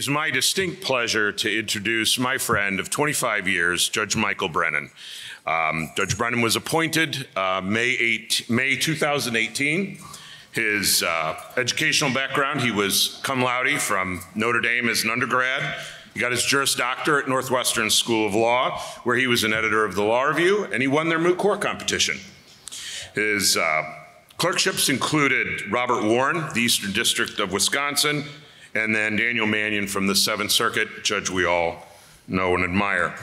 is my distinct pleasure to introduce my friend of 25 years, Judge Michael Brennan. Um, Judge Brennan was appointed uh, May, 8, May 2018. His uh, educational background, he was cum laude from Notre Dame as an undergrad. He got his Juris Doctor at Northwestern School of Law, where he was an editor of the Law Review, and he won their moot court competition. His uh, clerkships included Robert Warren, the Eastern District of Wisconsin, and then Daniel Manion from the Seventh Circuit, judge we all know and admire.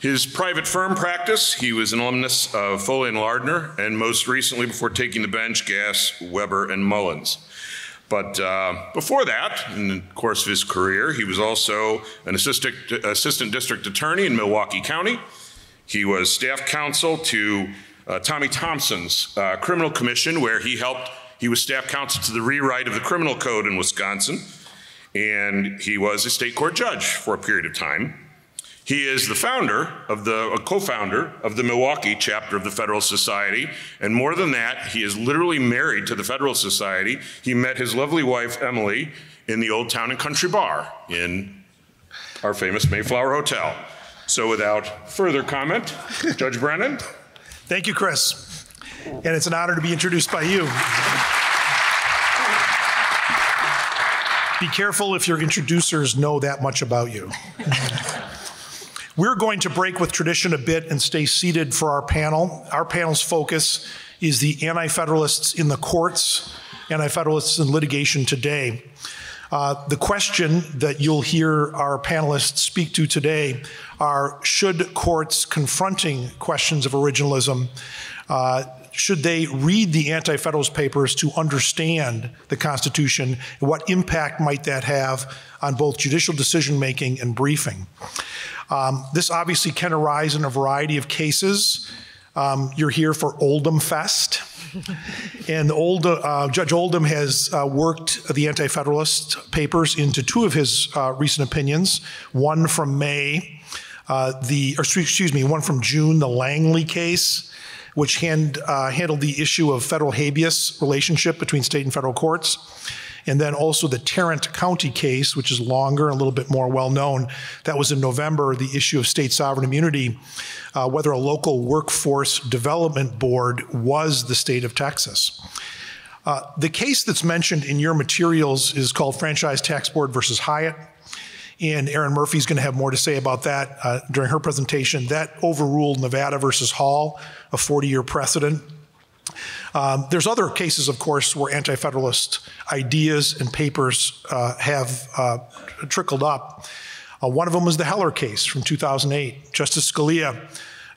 His private firm practice, he was an alumnus of Foley and Lardner, and most recently, before taking the bench, Gass, Weber, and Mullins. But uh, before that, in the course of his career, he was also an assistant, assistant district attorney in Milwaukee County. He was staff counsel to uh, Tommy Thompson's uh, criminal commission, where he helped, he was staff counsel to the rewrite of the criminal code in Wisconsin and he was a state court judge for a period of time. He is the founder of the, a co-founder of the Milwaukee chapter of the Federal Society, and more than that, he is literally married to the Federal Society. He met his lovely wife, Emily, in the Old Town and Country Bar in our famous Mayflower Hotel. So without further comment, Judge Brennan. Thank you, Chris. And it's an honor to be introduced by you. Be careful if your introducers know that much about you. We're going to break with tradition a bit and stay seated for our panel. Our panel's focus is the anti federalists in the courts, anti federalists in litigation today. Uh, the question that you'll hear our panelists speak to today are should courts confronting questions of originalism uh, should they read the Anti Federalist Papers to understand the Constitution and what impact might that have on both judicial decision making and briefing? Um, this obviously can arise in a variety of cases. Um, you're here for Oldham Fest. and Old, uh, Judge Oldham has uh, worked the Anti Federalist Papers into two of his uh, recent opinions one from May, uh, the, or excuse me, one from June, the Langley case which hand, uh, handled the issue of federal habeas relationship between state and federal courts. And then also the Tarrant County case, which is longer and a little bit more well known. That was in November, the issue of state sovereign immunity, uh, whether a local workforce development board was the state of Texas. Uh, the case that's mentioned in your materials is called Franchise Tax Board versus Hyatt and Erin Murphy's going to have more to say about that uh, during her presentation. That overruled Nevada versus Hall, a 40 year precedent. Um, there's other cases, of course, where anti federalist ideas and papers uh, have uh, trickled up. Uh, one of them was the Heller case from 2008. Justice Scalia,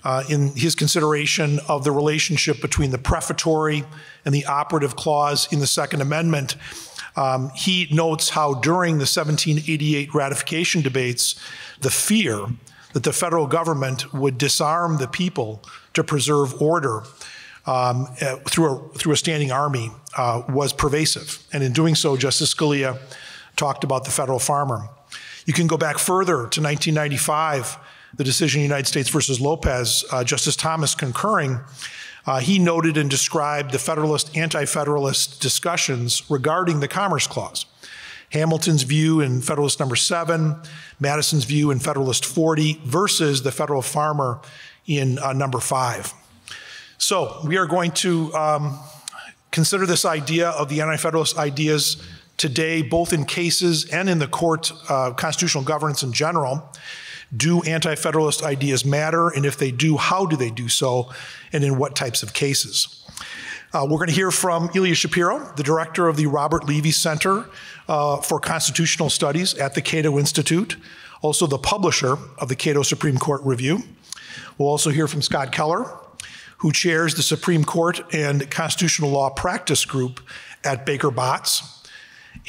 uh, in his consideration of the relationship between the prefatory and the operative clause in the Second Amendment, um, he notes how during the 1788 ratification debates, the fear that the federal government would disarm the people to preserve order um, uh, through, a, through a standing army uh, was pervasive. And in doing so, Justice Scalia talked about the federal farmer. You can go back further to 1995, the decision United States versus Lopez, uh, Justice Thomas concurring uh, he noted and described the Federalist anti Federalist discussions regarding the Commerce Clause. Hamilton's view in Federalist number seven, Madison's view in Federalist 40 versus the federal farmer in uh, number five. So we are going to um, consider this idea of the anti Federalist ideas today, both in cases and in the court uh, constitutional governance in general. Do anti federalist ideas matter? And if they do, how do they do so? And in what types of cases? Uh, we're going to hear from Ilya Shapiro, the director of the Robert Levy Center uh, for Constitutional Studies at the Cato Institute, also the publisher of the Cato Supreme Court Review. We'll also hear from Scott Keller, who chairs the Supreme Court and Constitutional Law Practice Group at Baker Botts.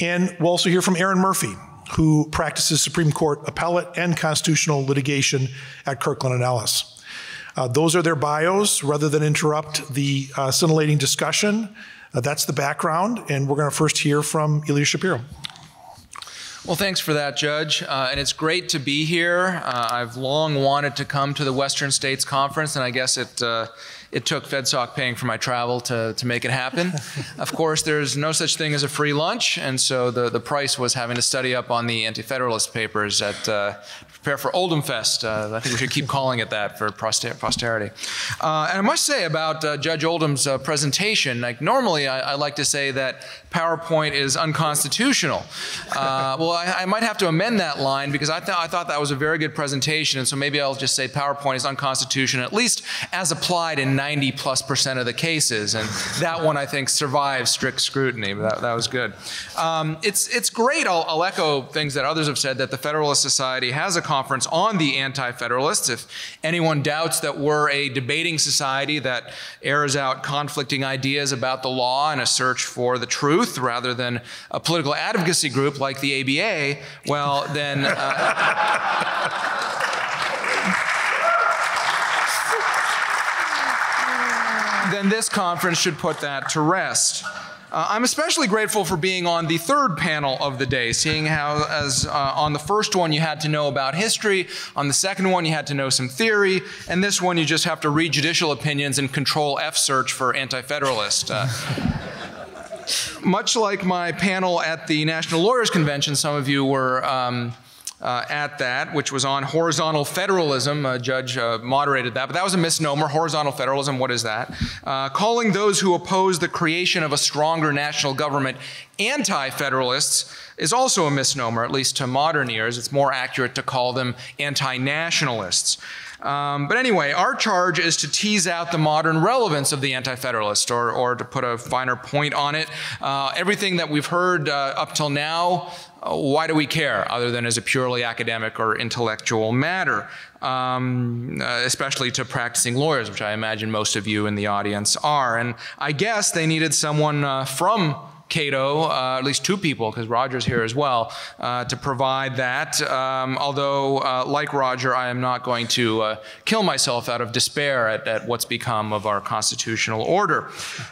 And we'll also hear from Erin Murphy, who practices Supreme Court appellate and constitutional litigation at Kirkland and Ellis. Uh, those are their bios. Rather than interrupt the uh, scintillating discussion, uh, that's the background, and we're going to first hear from Ilya Shapiro. Well, thanks for that, Judge. Uh, and it's great to be here. Uh, I've long wanted to come to the Western States Conference, and I guess it uh, it took FedSoc paying for my travel to, to make it happen. of course, there's no such thing as a free lunch, and so the, the price was having to study up on the Anti-Federalist papers at uh, prepare for Oldham Fest. Uh, I think we should keep calling it that for poster- posterity. Uh, and I must say about uh, Judge Oldham's uh, presentation, like normally I, I, like to say that PowerPoint is unconstitutional. Uh, well, I, I, might have to amend that line because I, th- I thought that was a very good presentation, and so maybe I'll just say PowerPoint is unconstitutional, at least as applied in 90 plus percent of the cases. And that one I think survives strict scrutiny. But that, that was good. Um, it's it's great. I'll, I'll echo things that others have said that the Federalist Society has a conference on the Anti Federalists. If anyone doubts that we're a debating society that airs out conflicting ideas about the law in a search for the truth rather than a political advocacy group like the ABA, well, then. Uh, then this conference should put that to rest. Uh, I'm especially grateful for being on the third panel of the day, seeing how, as uh, on the first one, you had to know about history, on the second one, you had to know some theory, and this one, you just have to read judicial opinions and control F search for anti federalist. Uh, much like my panel at the National Lawyers Convention, some of you were. Um, uh, at that, which was on horizontal federalism. A judge uh, moderated that, but that was a misnomer. Horizontal federalism, what is that? Uh, calling those who oppose the creation of a stronger national government anti federalists is also a misnomer, at least to modern ears. It's more accurate to call them anti nationalists. Um, but anyway, our charge is to tease out the modern relevance of the Anti Federalist, or, or to put a finer point on it. Uh, everything that we've heard uh, up till now why do we care other than as a purely academic or intellectual matter, um, uh, especially to practicing lawyers, which I imagine most of you in the audience are. And I guess they needed someone uh, from Cato, uh, at least two people, because Roger's here as well, uh, to provide that. Um, although, uh, like Roger, I am not going to uh, kill myself out of despair at, at, what's become of our constitutional order.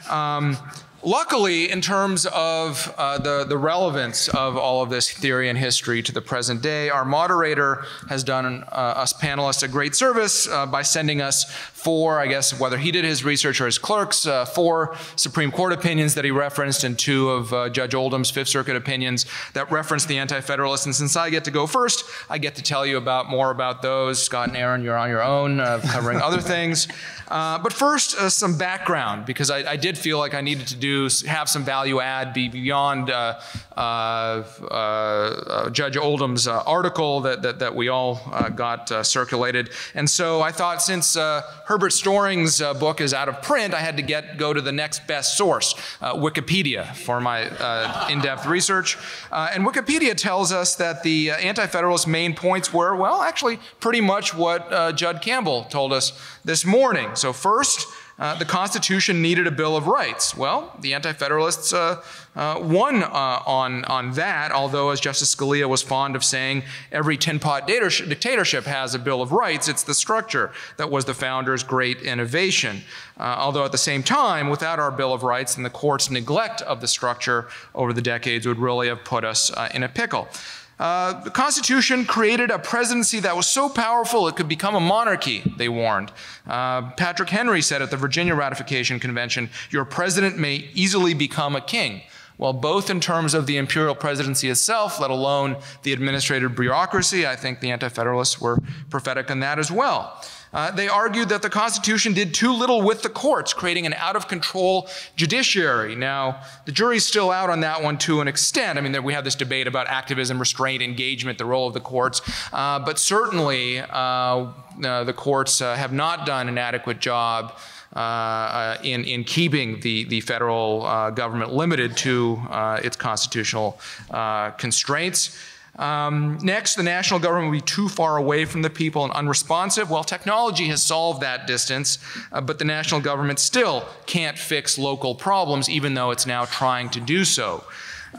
Um, Luckily, in terms of uh, the, the relevance of all of this theory and history to the present day, our moderator has done uh, us panelists a great service uh, by sending us four, I guess, whether he did his research or his clerks, uh, four Supreme Court opinions that he referenced and two of uh, Judge Oldham's Fifth Circuit opinions that reference the Anti Federalists. And since I get to go first, I get to tell you about more about those. Scott and Erin, you're on your own, uh, covering other things. Uh, but first, uh, some background, because I, I, did feel like I needed to do have some value add be beyond uh Uh, uh, uh, Judge Oldham's article that, that, that, we all got circulated. And so I thought since Herbert Storing's book is out of print, I had to get go to the next best source, Wikipedia, for my in-depth research. and Wikipedia tells us that the Anti-Federalist main points were, well, actually pretty much what Jud Campbell told us this morning. So, first, uh, the Constitution needed a Bill of Rights. Well, the Anti Federalists uh, uh, won uh, on, on that, although, as Justice Scalia was fond of saying, every tin pot dictatorship has a Bill of Rights. It's the structure that was the founders' great innovation. Uh, although, at the same time, without our Bill of Rights and the court's neglect of the structure over the decades would really have put us in a pickle. Uh, the Constitution created a presidency that was so powerful it could become a monarchy, they warned. Uh, Patrick Henry said at the Virginia Ratification Convention, Your president may easily become a king. Well, both in terms of the imperial presidency itself, let alone the administrative bureaucracy, I think the Anti Federalists were prophetic in that as well. Uh, they argued that the Constitution did too little with the courts, creating an out of control judiciary. Now, the jury's still out on that one to an extent. I mean, we have this debate about activism, restraint, engagement, the role of the courts. Uh, but certainly, uh, uh the courts uh, have not done an adequate job. In, in keeping the, the federal government limited to its constitutional constraints. Um, next, the national government will be too far away from the people and unresponsive. Well, technology has solved that distance, uh, but the national government still can't fix local problems, even though it's now trying to do so.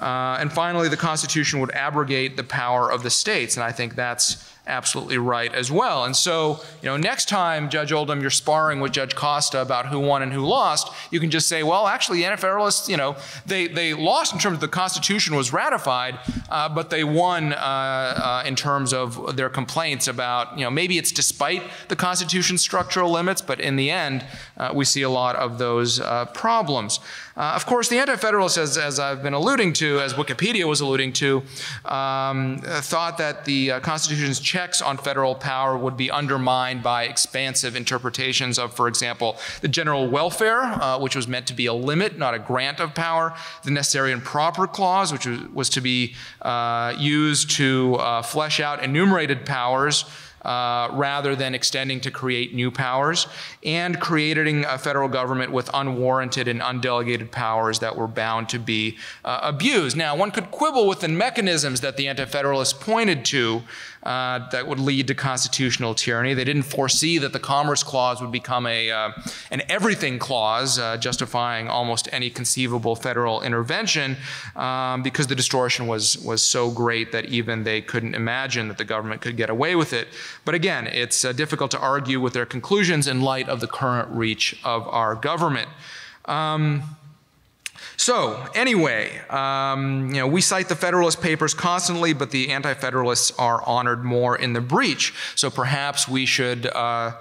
Uh, and finally, the Constitution would abrogate the power of the states, and I think that's absolutely right as well. And so, you know, next time, Judge Oldham, you're sparring with Judge Costa about who won and who lost, you can just say, well, actually, the Anti-Federalists, you know, they, they lost in terms of the Constitution was ratified, uh, but they won uh, uh, in terms of their complaints about, you know, maybe it's despite the Constitution's structural limits, but in the end, uh, we see a lot of those uh, problems. Uh, of course, the Anti-Federalists, as, as, I've been alluding to, as Wikipedia was alluding to, um, thought that the Constitution's checks on federal power would be undermined by expansive interpretations of, for example, the general welfare, uh, which was meant to be a limit, not a grant of power, the necessary and proper clause, which was, was to be uh, used to uh, flesh out enumerated powers uh, rather than extending to create new powers, and creating a federal government with unwarranted and undelegated powers that were bound to be uh, abused. Now, one could quibble with the mechanisms that the Anti Federalists pointed to uh, that would lead to constitutional tyranny. They didn't foresee that the Commerce Clause would become a, uh, an everything clause, uh, justifying almost any conceivable federal intervention, um, because the distortion was, was so great that even they couldn't imagine that the government could get away with it. But again, it's uh, difficult to argue with their conclusions in light of the current reach of our government. Um, so, anyway, um, you know, we cite the Federalist Papers constantly, but the Anti-Federalists are honored more in the breach. So perhaps we should uh,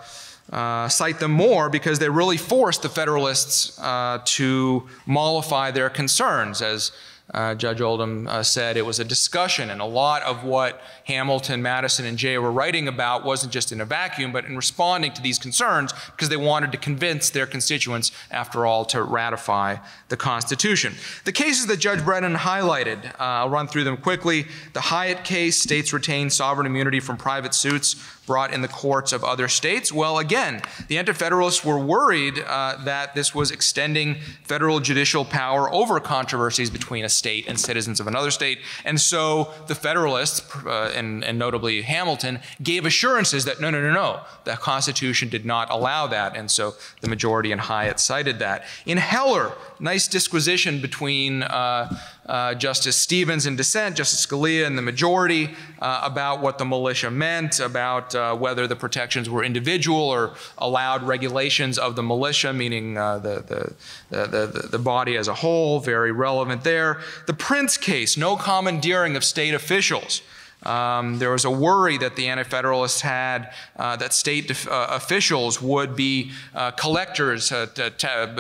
uh, cite them more because they really forced the Federalists uh, to mollify their concerns, as uh, Judge Oldham uh, said it was a discussion, and a lot of what Hamilton, Madison, and Jay were writing about wasn't just in a vacuum, but in responding to these concerns because they wanted to convince their constituents, after all, to ratify the Constitution. The cases that Judge Brennan highlighted, uh, I'll run through them quickly. The Hyatt case, states retain sovereign immunity from private suits brought in the courts of other states? Well, again, the Anti Federalists were worried uh, that this was extending federal judicial power over controversies between a state and citizens of another state. And so the Federalists, uh, and, and, notably Hamilton, gave assurances that no, no, no, no, the Constitution did not allow that. And so the majority in Hyatt cited that. In Heller, nice disquisition between uh, uh, Justice Stevens in dissent, Justice Scalia in the majority, uh, about what the militia meant, about uh, whether the protections were individual or allowed regulations of the militia, meaning uh, the, the, the, the, body as a whole, very relevant there. The Printz case, no commandeering of state officials. Um, there was a worry that the Anti Federalists had uh, that state uh, officials would be uh, collectors, uh,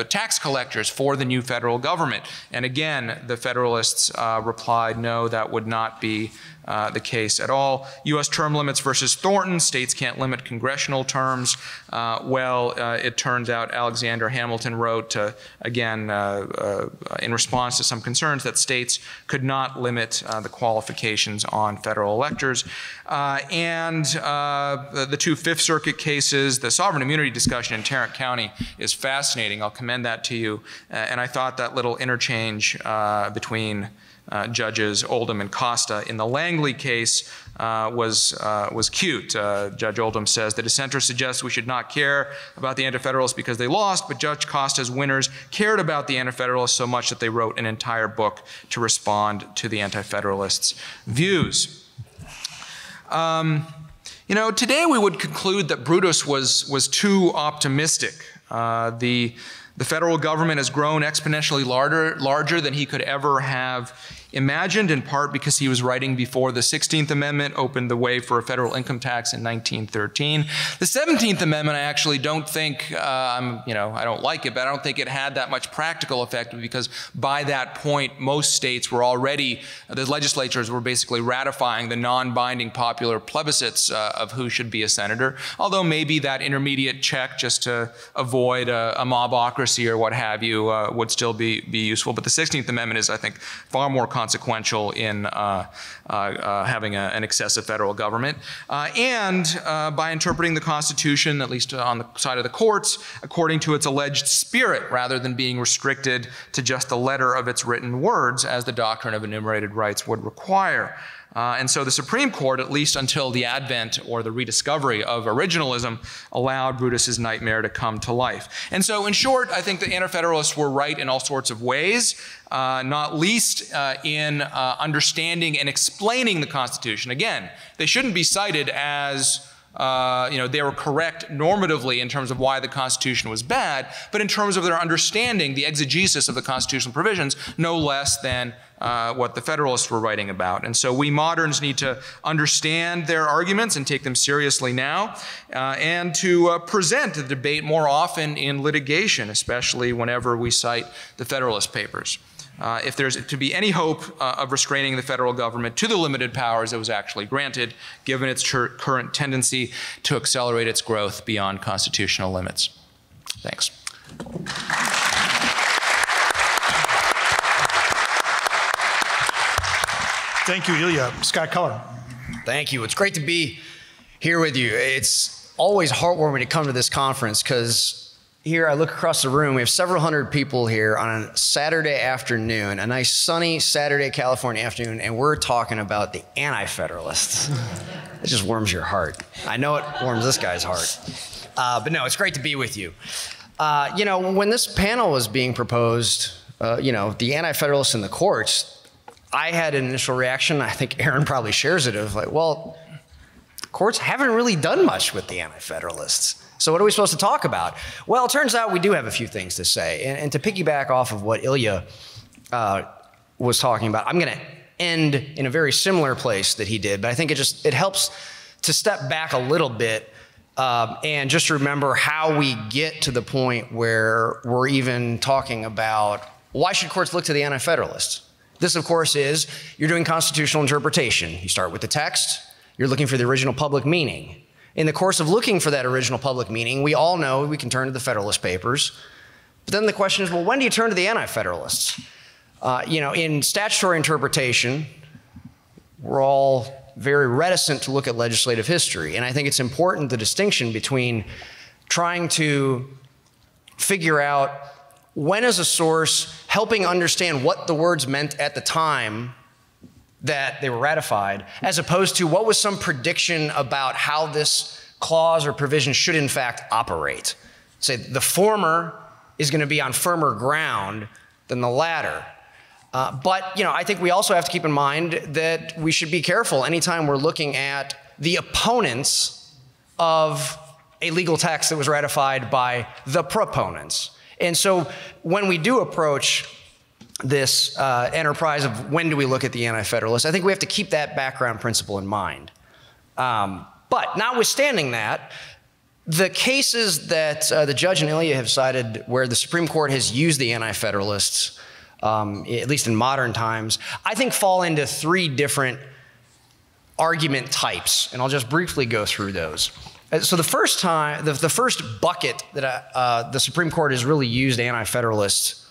tax collectors for the new federal government. And again, the Federalists uh, replied no, that would not be uh, the case at all. U.S. term limits versus Thornton, states can't limit congressional terms. Uh, well, uh, it turns out Alexander Hamilton wrote, again, uh, in response to some concerns that states could not limit the qualifications on federal electors. and the two Fifth Circuit cases, the sovereign immunity discussion in Tarrant County is fascinating. I'll commend that to you. and I thought that little interchange between uh, judges Oldham and Costa. In the Langley case, uh, was, uh, was cute. Uh, Judge Oldham says the dissenter suggests we should not care about the Anti-Federalists because they lost, but Judge Costa's winners cared about the Anti-Federalists so much that they wrote an entire book to respond to the Anti-Federalists' views. Um, you know, today we would conclude that Brutus was, was too optimistic. Uh, the the federal government has grown exponentially larger, larger than he could ever have imagined, in part because he was writing before the 16th Amendment opened the way for a federal income tax in 1913. The 17th Amendment, I actually don't think, uh, I'm, you know, I don't like it, but I don't think it had that much practical effect because by that point, most states were already, the legislatures were basically ratifying the non binding popular plebiscites uh, of who should be a senator. Although maybe that intermediate check just to avoid a, a mobocracy or what have you uh, would still be, be useful. But the 16th Amendment is, I think, far more consequential in uh, uh, uh, having a, an excessive federal government. and by interpreting the Constitution, at least on the side of the courts, according to its alleged spirit, rather than being restricted to just the letter of its written words, as the doctrine of enumerated rights would require. Uh, and so the Supreme Court, at least until the advent or the rediscovery of originalism, allowed Brutus's nightmare to come to life. And so, in short, I think the Anti Federalists were right in all sorts of ways, uh, not least uh, in uh, understanding and explaining the Constitution. Again, they shouldn't be cited as uh, you know, they were correct normatively in terms of why the Constitution was bad, but in terms of their understanding, the exegesis of the constitutional provisions, no less than uh, what the Federalists were writing about. And so we moderns need to understand their arguments and take them seriously now, uh, and to uh, present the debate more often in litigation, especially whenever we cite the Federalist Papers. Uh, if there's to be any hope uh, of restraining the federal government to the limited powers it was actually granted, given its current tendency to accelerate its growth beyond constitutional limits. Thanks. Thank you, Ilya. Scott Keller. Thank you. It's great to be here with you. It's always heartwarming to come to this conference because here, I look across the room. We have several hundred people here on a Saturday afternoon, a nice sunny Saturday California afternoon, and we're talking about the anti federalists. it just warms your heart. I know it warms this guy's heart. Uh, but no, it's great to be with you. Uh, you know, when this panel was being proposed, uh, you know, the anti federalists in the courts, I had an initial reaction. I think Erin probably shares it of like, well, courts haven't really done much with the anti federalists. So, what are we supposed to talk about? Well, it turns out we do have a few things to say. And, and to piggyback off of what Ilya uh, was talking about, I'm going to end in a very similar place that he did, but I think it just it helps to step back a little bit um, and just remember how we get to the point where we're even talking about why should courts look to the anti-federalists? This, of course, is you're doing constitutional interpretation. You start with the text. You're looking for the original public meaning. In the course of looking for that original public meaning, we all know we can turn to the Federalist Papers. But then the question is well, when do you turn to the Anti Federalists? Uh, you know, in statutory interpretation, we're all very reticent to look at legislative history. And I think it's important the distinction between trying to figure out when is a source helping understand what the words meant at the time that they were ratified, as opposed to what was some prediction about how this clause or provision should in fact operate. Say the former is going to be on firmer ground than the latter. Uh, but you know, I think we also have to keep in mind that we should be careful anytime we're looking at the opponents of a legal text that was ratified by the proponents. And so when we do approach this uh, enterprise of when do we look at the Anti Federalists, I think we have to keep that background principle in mind. Um, but notwithstanding that, the cases that uh, the judge and Ilya have cited where the Supreme Court has used the Anti Federalists, um, at least in modern times, I think fall into three different argument types. And I'll just briefly go through those. Uh, so the first time, the, the first bucket that uh, the Supreme Court has really used anti-federalists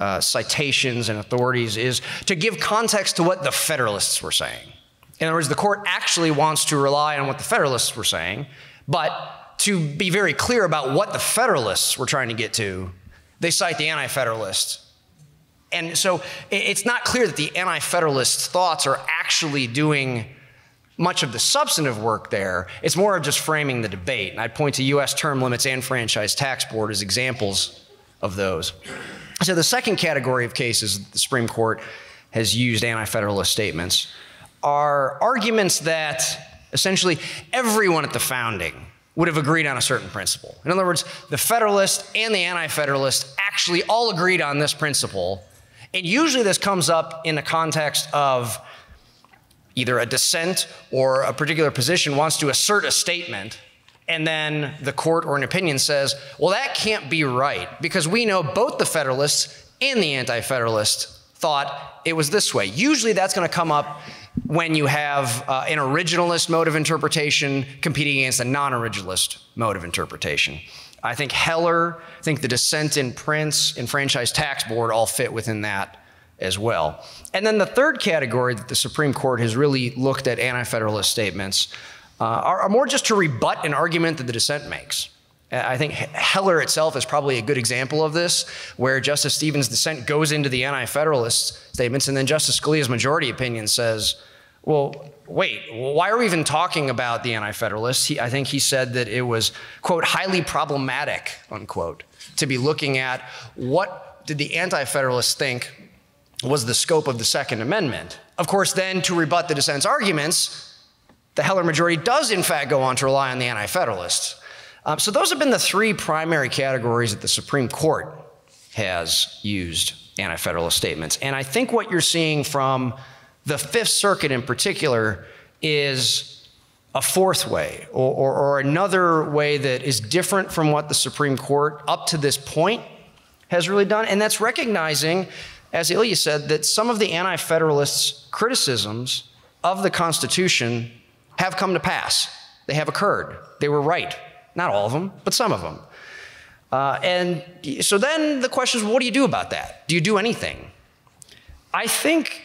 uh, citations and authorities is to give context to what the Federalists were saying. In other words, the court actually wants to rely on what the Federalists were saying, but to be very clear about what the Federalists were trying to get to, they cite the Anti Federalists. And so it's not clear that the Anti Federalist thoughts are actually doing much of the substantive work there. It's more of just framing the debate. And I'd point to US term limits and franchise tax board as examples of those. So, the second category of cases the Supreme Court has used anti federalist statements are arguments that essentially everyone at the founding would have agreed on a certain principle. In other words, the Federalist and the Anti Federalist actually all agreed on this principle. And usually this comes up in the context of either a dissent or a particular position wants to assert a statement and then the court or an opinion says, well, that can't be right because we know both the Federalists and the Anti Federalists thought it was this way. Usually that's going to come up when you have uh, an originalist mode of interpretation competing against a non originalist mode of interpretation. I think Heller, I think the dissent in Printz and Franchise Tax Board all fit within that as well. And then the third category that the Supreme Court has really looked at anti federalist statements uh, are, are more just to rebut an argument that the dissent makes. I think Heller itself is probably a good example of this, where Justice Stevens' dissent goes into the anti federalist statements, and then Justice Scalia's majority opinion says, well, wait, why are we even talking about the Anti Federalists? I think he said that it was, quote, highly problematic, unquote, to be looking at what did the Anti Federalists think was the scope of the Second Amendment. Of course, then to rebut the dissent's arguments, the Heller majority does, in fact, go on to rely on the Anti Federalists. Um, so, those have been the three primary categories that the Supreme Court has used anti Federalist statements. And I think what you're seeing from the Fifth Circuit in particular is a fourth way or, or, or, another way that is different from what the Supreme Court up to this point has really done. And that's recognizing, as Ilya said, that some of the anti Federalists' criticisms of the Constitution have come to pass. They have occurred. They were right. Not all of them, but some of them. Uh, and so then the question is what do you do about that? Do you do anything? I think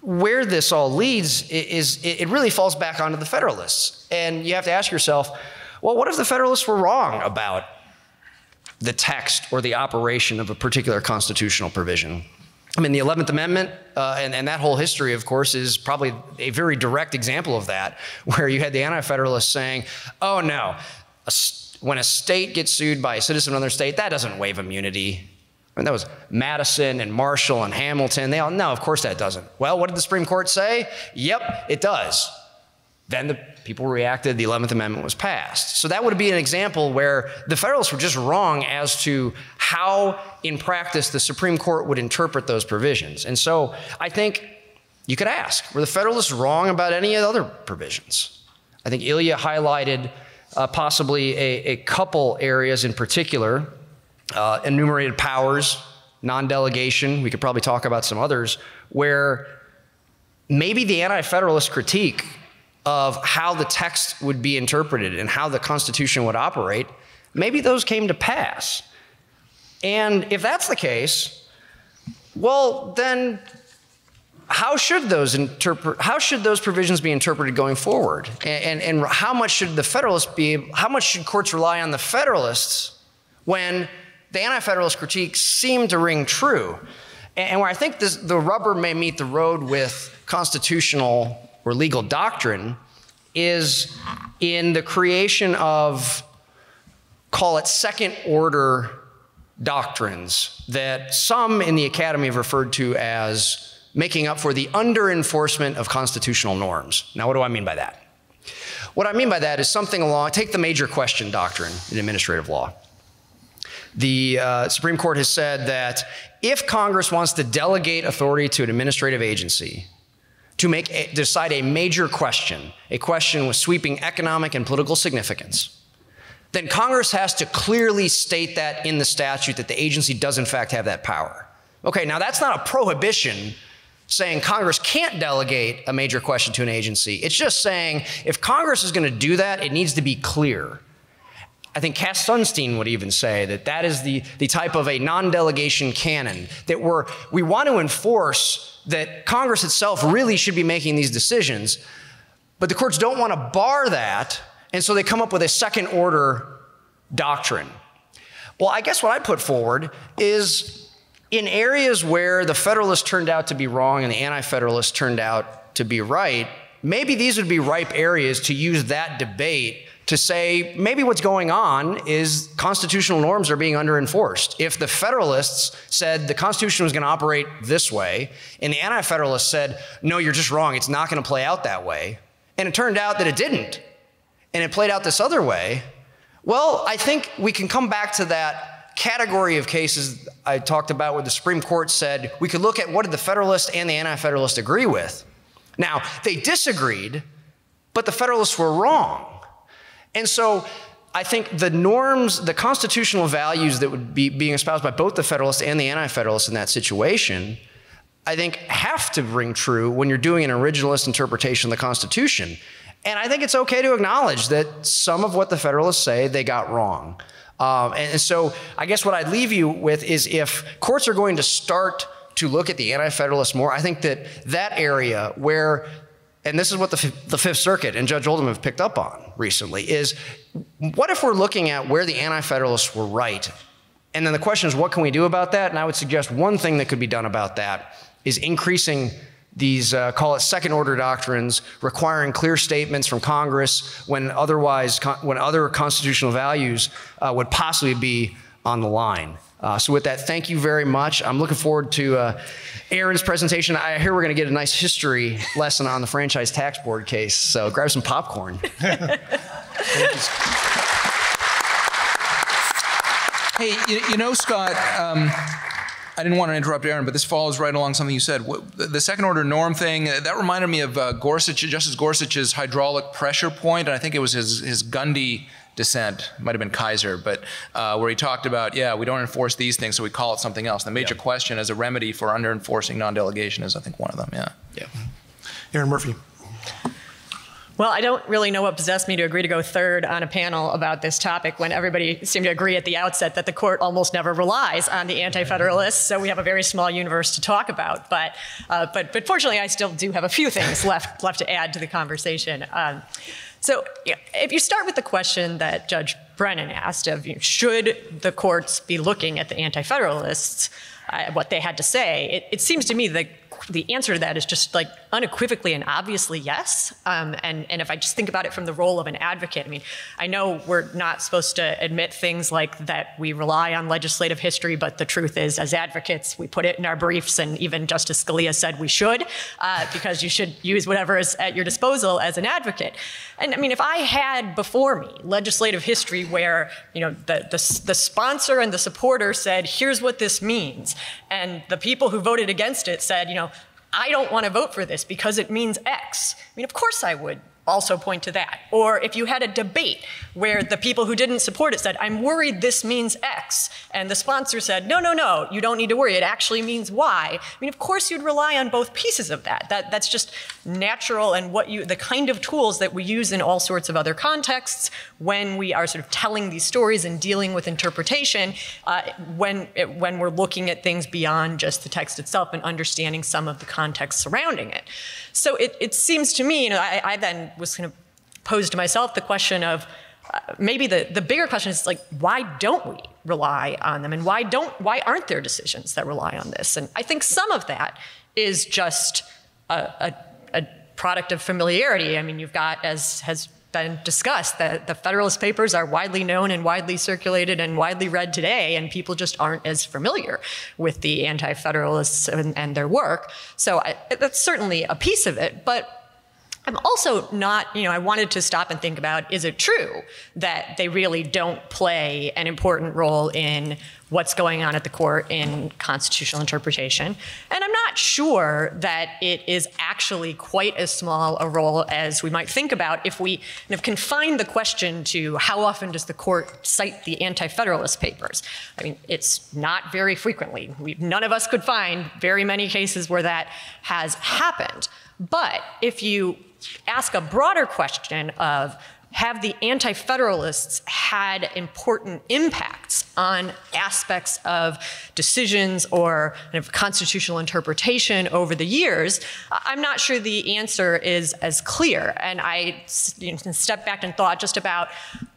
where this all leads is, it really falls back onto the Federalists. And you have to ask yourself, well, what if the Federalists were wrong about the text or the operation of a particular constitutional provision? I mean, the 11th Amendment uh, and, and, that whole history, of course, is probably a very direct example of that, where you had the Anti Federalists saying, oh no, a, when a state gets sued by a citizen of another state, that doesn't waive immunity. I mean, that was Madison and Marshall and Hamilton. They all, no, of course that doesn't. Well, what did the Supreme Court say? Yep, it does. Then the people reacted, the 11th Amendment was passed. So that would be an example where the Federalists were just wrong as to how, in practice, the Supreme Court would interpret those provisions. And so I think you could ask were the Federalists wrong about any other provisions? I think Ilya highlighted uh, possibly a, a couple areas in particular uh, enumerated powers, non delegation. We could probably talk about some others where maybe the anti federalist critique of how the text would be interpreted and how the Constitution would operate, maybe those came to pass. And if that's the case, well, then how should those interpret how should those provisions be interpreted going forward and, and, and, how much should the federalists be how much should courts rely on the federalists when the anti-federalist critiques seem to ring true. And where I think this, the rubber may meet the road with constitutional or legal doctrine is in the creation of, call it second order doctrines that some in the academy have referred to as making up for the under enforcement of constitutional norms. Now, what do I mean by that? What I mean by that is something along, take the major question doctrine in administrative law. The uh, Supreme Court has said that if Congress wants to delegate authority to an administrative agency to make a, decide a major question, a question with sweeping economic and political significance, then Congress has to clearly state that in the statute that the agency does in fact have that power. Okay, now that's not a prohibition saying Congress can't delegate a major question to an agency. It's just saying if Congress is going to do that, it needs to be clear. I think Cass Sunstein would even say that that is the, the type of a non delegation canon that we're, we want to enforce that Congress itself really should be making these decisions, but the courts don't want to bar that, and so they come up with a second order doctrine. Well, I guess what I put forward is in areas where the Federalists turned out to be wrong and the Anti Federalists turned out to be right, maybe these would be ripe areas to use that debate to say maybe what's going on is constitutional norms are being underenforced. If the Federalists said the Constitution was going to operate this way, and the Anti Federalists said, no, you're just wrong, it's not going to play out that way, and it turned out that it didn't, and it played out this other way, well, I think we can come back to that category of cases I talked about where the Supreme Court said we could look at what did the Federalists and the Anti Federalists agree with. Now, they disagreed, but the Federalists were wrong. And so I think the norms, the constitutional values that would be being espoused by both the Federalists and the Anti Federalists in that situation, I think have to ring true when you're doing an originalist interpretation of the Constitution. And I think it's okay to acknowledge that some of what the Federalists say they got wrong. Um, and, and so I guess what I'd leave you with is if courts are going to start to look at the Anti Federalists more, I think that that area where and this is what the, the Fifth Circuit and Judge Oldham have picked up on recently, is what if we're looking at where the Anti-Federalists were right? And then the question is, what can we do about that? And I would suggest one thing that could be done about that is increasing these uh, call it second order doctrines requiring clear statements from Congress when otherwise when other constitutional values uh, would possibly be on the line. Uh, so with that, thank you very much. I'm looking forward to uh, Erin's presentation. I hear we're going to get a nice history lesson on the franchise tax board case. So grab some popcorn. hey, you, you, know, Scott. Um, I didn't want to interrupt Erin, but this follows right along something you said. The second order norm thing, uh, that reminded me of uh, Gorsuch, Justice Gorsuch's hydraulic pressure point, and I think it was his, his Gundy dissent, might have been Kisor, but uh, where he talked about, yeah, we don't enforce these things, so we call it something else. The major yeah. question as a remedy for under enforcing non delegation is, I think, one of them, yeah. Yeah. Erin Murphy. Well, I don't really know what possessed me to agree to go third on a panel about this topic when everybody seemed to agree at the outset that the court almost never relies on the anti-federalists. So we have a very small universe to talk about. But, uh, but, but fortunately, I still do have a few things left left to add to the conversation. Um, so if you start with the question that Judge Brennan asked of you know, should the courts be looking at the anti-federalists, uh, what they had to say, it, it seems to me that the answer to that is just like unequivocally and obviously yes. Um, and, and if I just think about it from the role of an advocate, I mean, I know we're not supposed to admit things like that we rely on legislative history, but the truth is, as advocates, we put it in our briefs, and even Justice Scalia said we should, uh, because you should use whatever is at your disposal as an advocate. And I mean, if I had before me legislative history where, you know, the, the, the sponsor and the supporter said, here's what this means, and the people who voted against it said, you know, I don't want to vote for this because it means X. I mean, of course I would also point to that. Or if you had a debate where the people who didn't support it said, I'm worried this means X, and the sponsor said, no, no, no, you don't need to worry, it actually means Y. I mean, of course you'd rely on both pieces of that. that that's just natural and what you, the kind of tools that we use in all sorts of other contexts when we are sort of telling these stories and dealing with interpretation, uh, when, it, when we're looking at things beyond just the text itself and understanding some of the context surrounding it. So it, it seems to me, you know, I, I then was kind of posed to myself the question of uh, maybe the, the bigger question is like, why don't we rely on them? And why don't why aren't there decisions that rely on this? And I think some of that is just a, a, a product of familiarity. I mean, you've got, as has been discussed, that the Federalist Papers are widely known and widely circulated and widely read today, and people just aren't as familiar with the Anti Federalists and, and, their work. So I, that's certainly a piece of it. But I'm also not, you know, I wanted to stop and think about is it true that they really don't play an important role in what's going on at the court in constitutional interpretation? And I'm not sure that it is actually quite as small a role as we might think about if we kind of confine the question to how often does the court cite the Anti Federalist Papers? I mean, it's not very frequently. We, none of us could find very many cases where that has happened. But if you ask a broader question of have the anti federalists had important impacts on aspects of decisions or kind of constitutional interpretation over the years? I'm not sure the answer is as clear. And I you know, stepped back and thought just about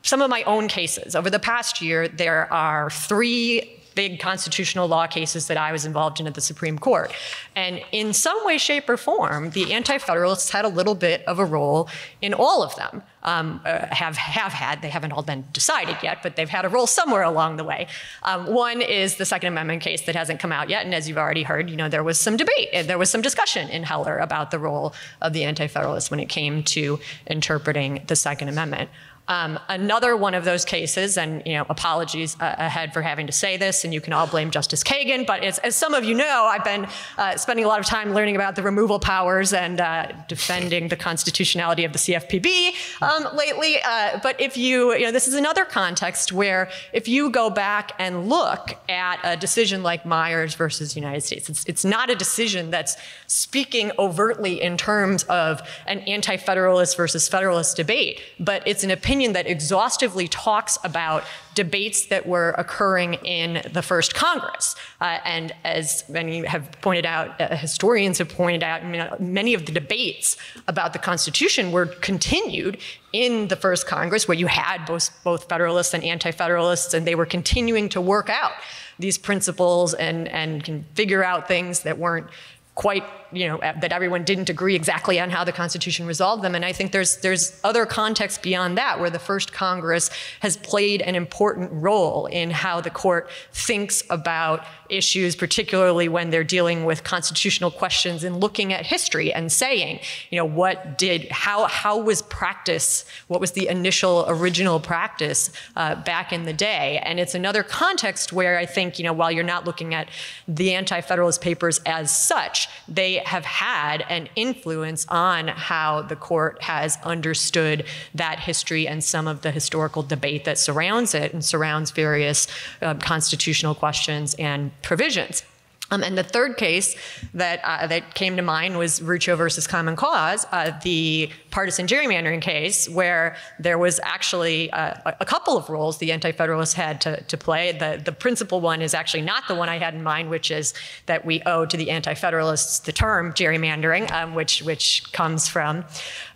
some of my own cases. Over the past year, there are three big constitutional law cases that I was involved in at the Supreme Court. And in some way, shape, or form, the Anti Federalists had a little bit of a role in all of them. Um, uh, have have had. They haven't all been decided yet, but they've had a role somewhere along the way. Um, one is the Second Amendment case that hasn't come out yet, and as you've already heard, you know there was some debate, there was some discussion in Heller about the role of the Anti-Federalists when it came to interpreting the Second Amendment. Um, another one of those cases, and you know, apologies uh, ahead for having to say this, and you can all blame Justice Kagan, but as, as some of you know, I've been uh, spending a lot of time learning about the removal powers and uh, defending the constitutionality of the CFPB um, lately. Uh, but if you, you know, this is another context where if you go back and look at a decision like Myers versus United States, it's, it's not a decision that's speaking overtly in terms of an anti-federalist versus federalist debate, but it's an opinion that exhaustively talks about debates that were occurring in the first Congress. Uh, and as many have pointed out, uh, historians have pointed out, I mean, many of the debates about the Constitution were continued in the first Congress, where you had both, both Federalists and Anti Federalists, and they were continuing to work out these principles and, and can figure out things that weren't quite you know that everyone didn't agree exactly on how the constitution resolved them. And i think there's there's other context beyond that where the first congress has played an important role in how the court thinks about issues particularly when they're dealing with constitutional questions and looking at history and saying you know what did how how was practice what was the initial original practice uh, back in the day? And it's another context where i think you know while you're not looking at the anti-federalist papers as such they have had an influence on how the court has understood that history and some of the historical debate that surrounds it and surrounds various uh, constitutional questions and provisions. Um, and the third case that, uh, that came to mind was Rucho versus Common Cause, uh, the partisan gerrymandering case, where there was actually uh, a couple of roles the Anti Federalists had to, to play. The, the principal one is actually not the one I had in mind, which is that we owe to the Anti Federalists the term gerrymandering, um, which, which comes from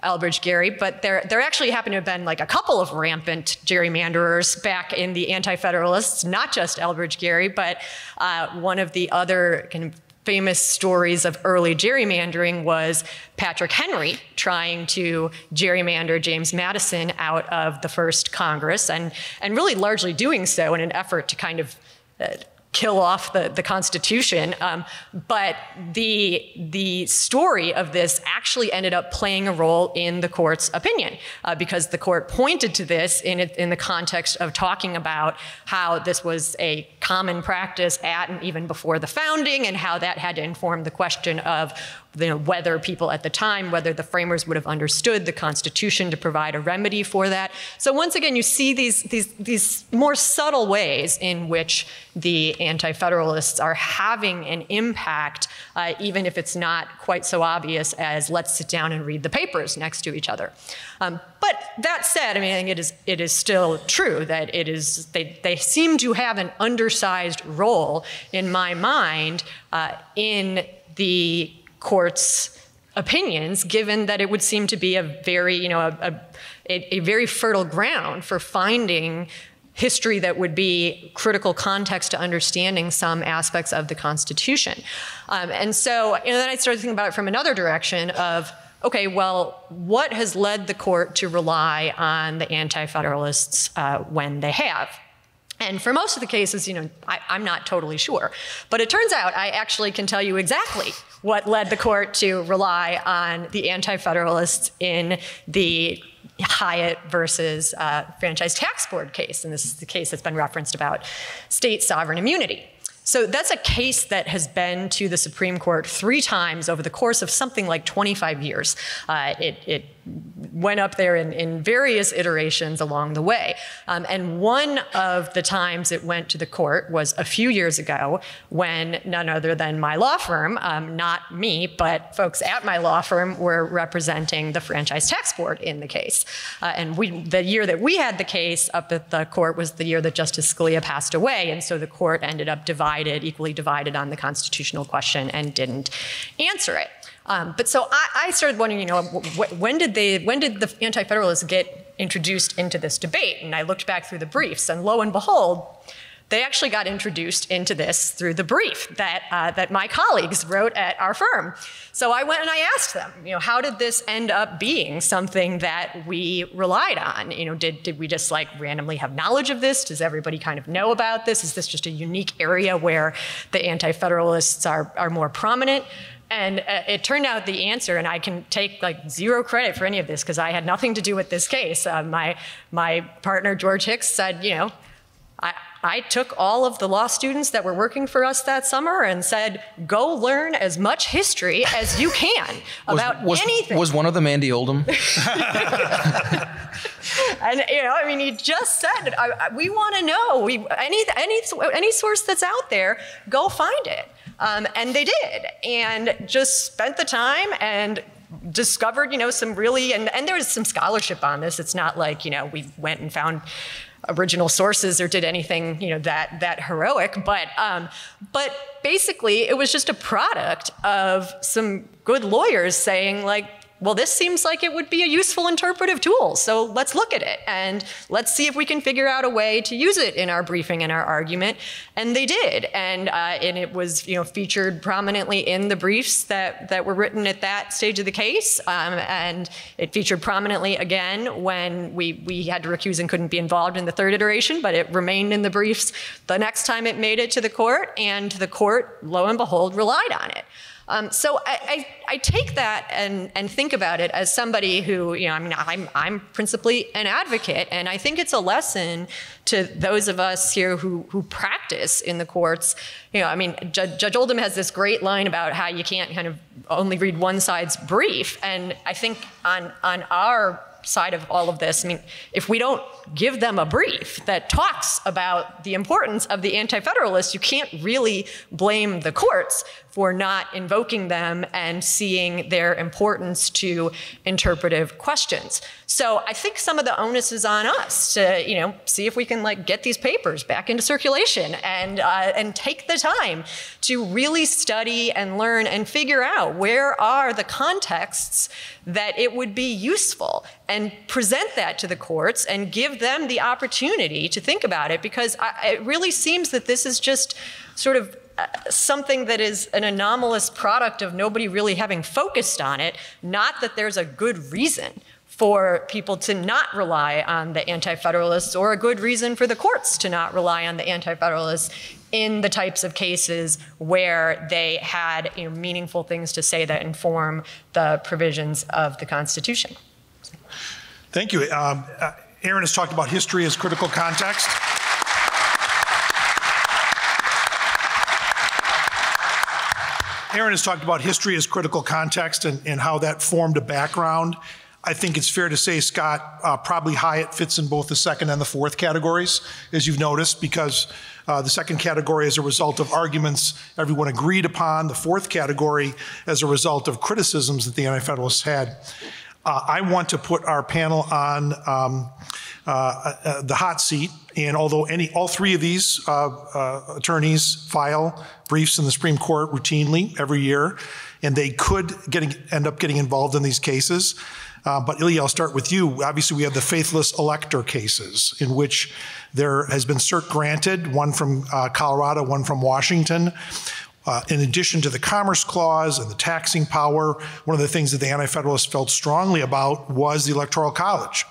Elbridge Gerry. But there, there actually happened to have been like a couple of rampant gerrymanderers back in the Anti Federalists, not just Elbridge Gerry, but uh, one of the other kind of famous stories of early gerrymandering was Patrick Henry trying to gerrymander James Madison out of the first Congress and, and really largely doing so in an effort to kind of uh, kill off the, the Constitution. Um, but the, the story of this actually ended up playing a role in the court's opinion uh, because the court pointed to this in, it, in the context of talking about how this was a common practice at and even before the founding and how that had to inform the question of you know, whether people at the time, whether the framers would have understood the Constitution to provide a remedy for that. So once again, you see these, these, these more subtle ways in which the Anti-Federalists are having an impact, uh, even if it's not quite so obvious as let's sit down and read the papers next to each other. Um, but that said, I mean, I think it is, it is still true that it is, they, they seem to have an undersized role in my mind uh, in the court's opinions, given that it would seem to be a very, you know, a, a, a very fertile ground for finding history that would be critical context to understanding some aspects of the Constitution. Um, and so, know, then I started thinking about it from another direction of, okay, well, what has led the court to rely on the Anti-Federalists uh, when they have? And for most of the cases, you know, I, am not totally sure. But it turns out I actually can tell you exactly what led the court to rely on the Anti Federalists in the Hyatt versus uh, Franchise Tax Board case. And this is the case that's been referenced about state sovereign immunity. So that's a case that has been to the Supreme Court three times over the course of something like 25 years. Uh, it, it went up there in, in various iterations along the way. Um, and one of the times it went to the court was a few years ago when none other than my law firm, um, not me, but folks at my law firm were representing the Franchise Tax Board in the case. Uh, and we, the year that we had the case up at the court was the year that Justice Scalia passed away. And so the court ended up divided, equally divided on the constitutional question and didn't answer it. Um, but so I, I, started wondering, you know, when did they, when did the Anti-Federalists get introduced into this debate? And I looked back through the briefs, and lo and behold, they actually got introduced into this through the brief that, uh, that my colleagues wrote at our firm. So I went and I asked them, you know, how did this end up being something that we relied on? You know, did, did we just like randomly have knowledge of this? Does everybody kind of know about this? Is this just a unique area where the Anti-Federalists are, are more prominent? And uh, it turned out the answer, and I can take like zero credit for any of this because I had nothing to do with this case. Uh, my, my partner, George Hicks, said, you know, I, I took all of the law students that were working for us that summer and said, go learn as much history as you can about was, was, anything. Was one of them Andy Oldham? and you know, I mean, he just said, I, I, we want to know. We, any, any, any source that's out there, go find it. Um, and they did, and just spent the time and discovered, you know, some really, and, and there was some scholarship on this. It's not like, you know, we went and found original sources or did anything, you know, that, that heroic, but, um, but basically it was just a product of some good lawyers saying like, well, this seems like it would be a useful interpretive tool. So let's look at it and let's see if we can figure out a way to use it in our briefing and our argument. And they did, and uh, and it was you know featured prominently in the briefs that that were written at that stage of the case, um, and it featured prominently again when we we had to recuse and couldn't be involved in the third iteration, but it remained in the briefs the next time it made it to the court, and the court, lo and behold, relied on it. Um, so I, I, I, take that and, and think about it as somebody who, you know, I mean, I'm, I'm principally an advocate, and I think it's a lesson to those of us here who, who practice in the courts. You know, I mean, Judge, Judge Oldham has this great line about how you can't kind of only read one side's brief, and I think on, on our side of all of this. I mean, if we don't give them a brief that talks about the importance of the Anti Federalists, you can't really blame the courts for not invoking them and seeing their importance to interpretive questions. So I think some of the onus is on us to, you know, see if we can like get these papers back into circulation and uh, and take the time to really study and learn and figure out where are the contexts that it would be useful and present that to the courts and give them the opportunity to think about it because I, it really seems that this is just sort of something that is an anomalous product of nobody really having focused on it, not that there's a good reason for people to not rely on the Anti Federalists or a good reason for the courts to not rely on the Anti Federalists in the types of cases where they had you know, meaningful things to say that inform the provisions of the Constitution. Thank you. Um, uh, Erin has talked about history as critical context. Erin has talked about history as critical context and, and how that formed a background. I think it's fair to say, Scott, uh, probably Hyatt fits in both the second and the fourth categories, as you've noticed, because uh, the second category is a result of arguments everyone agreed upon. The fourth category as a result of criticisms that the Anti Federalists had. Uh, I want to put our panel on um, uh, uh, the hot seat, and although any all three of these uh, uh, attorneys file briefs in the Supreme Court routinely every year, and they could get, end up getting involved in these cases. Uh, but Ilya, I'll start with you. Obviously, we have the faithless elector cases in which there has been cert granted, one from Colorado, one from Washington. Uh, in addition to the Commerce Clause and the taxing power, one of the things that the Anti Federalists felt strongly about was the Electoral College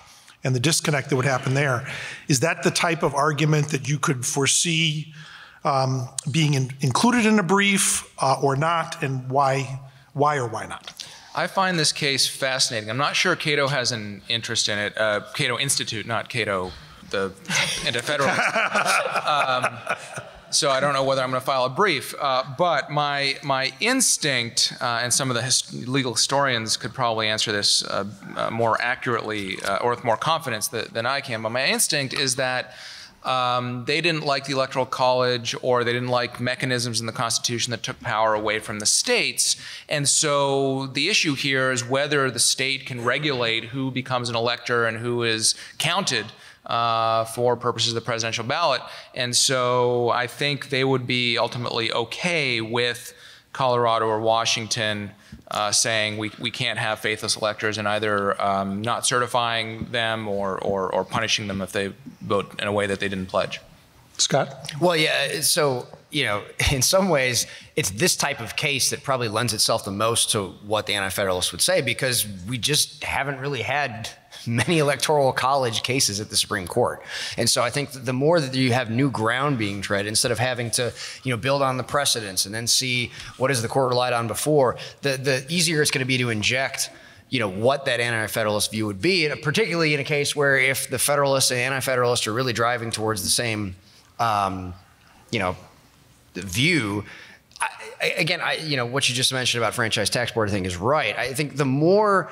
and the disconnect that would happen there. Is that the type of argument that you could foresee um, being in, included in a brief uh, or not, and why, why or why not? I find this case fascinating. I'm not sure Cato has an interest in it. Uh, Cato Institute, not Cato, the anti-federalist. um, so I don't know whether I'm going to file a brief. Uh, but my my instinct, uh, and some of the his- legal historians could probably answer this uh, uh more accurately uh, or with more confidence th- than I can. But my instinct is that. Um, they didn't like the Electoral College or they didn't like mechanisms in the Constitution that took power away from the states. And so the issue here is whether the state can regulate who becomes an elector and who is counted uh, for purposes of the presidential ballot. And so I think they would be ultimately okay with Colorado or Washington uh, saying we, we can't have faithless electors and either um, not certifying them or, or, or punishing them if they vote in a way that they didn't pledge. Scott? Well, yeah. So, you know, in some ways, it's this type of case that probably lends itself the most to what the Anti Federalists would say because we just haven't really had many electoral college cases at the Supreme Court. And so I think the more that you have new ground being tread, instead of having to, you know, build on the precedents and then see what has the court relied on before, the, the easier it's going to be to inject you know what that anti-federalist view would be, particularly in a case where if the federalists and anti-federalists are really driving towards the same, um, you know, view. I, again, I, you know what you just mentioned about franchise tax board, I think is right. I think the more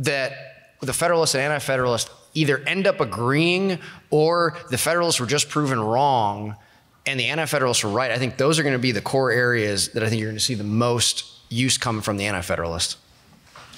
that the Federalists and Anti Federalists either end up agreeing or the Federalists were just proven wrong and the Anti Federalists were right. I think those are going to be the core areas that I think you're going to see the most use come from the Anti Federalists.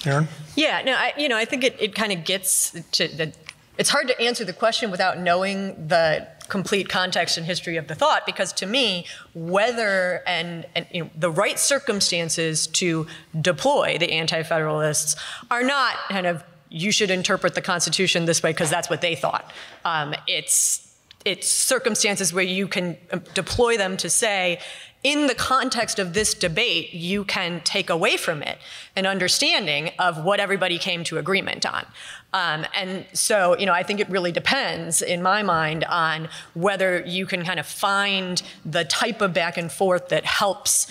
Erin? Yeah, no, I, you know, I think it, it kind of gets to the, it's hard to answer the question without knowing the complete context and history of the thought because to me, whether and, and you know, the right circumstances to deploy the anti-federalists are not kind of you should interpret the Constitution this way because that's what they thought. Um, it's it's circumstances where you can um, deploy them to say, in the context of this debate, you can take away from it an understanding of what everybody came to agreement on. Um, and so, you know, I think it really depends, in my mind, on whether you can kind of find the type of back and forth that helps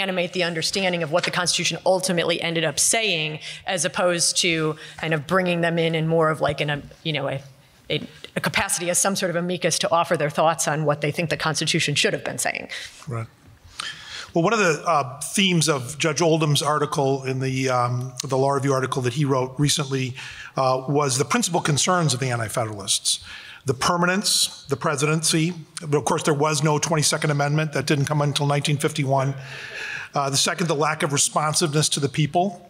animate the understanding of what the Constitution ultimately ended up saying, as opposed to kind of bringing them in in more of like in a, you know, a, a, a capacity as some sort of amicus to offer their thoughts on what they think the Constitution should have been saying. Right. Well, one of the uh, themes of Judge Oldham's article in the um, the law review article that he wrote recently uh, was the principal concerns of the Anti-Federalists: the permanence, the presidency. But of course, there was no 22nd Amendment that didn't come until 1951. Uh, the second, the lack of responsiveness to the people.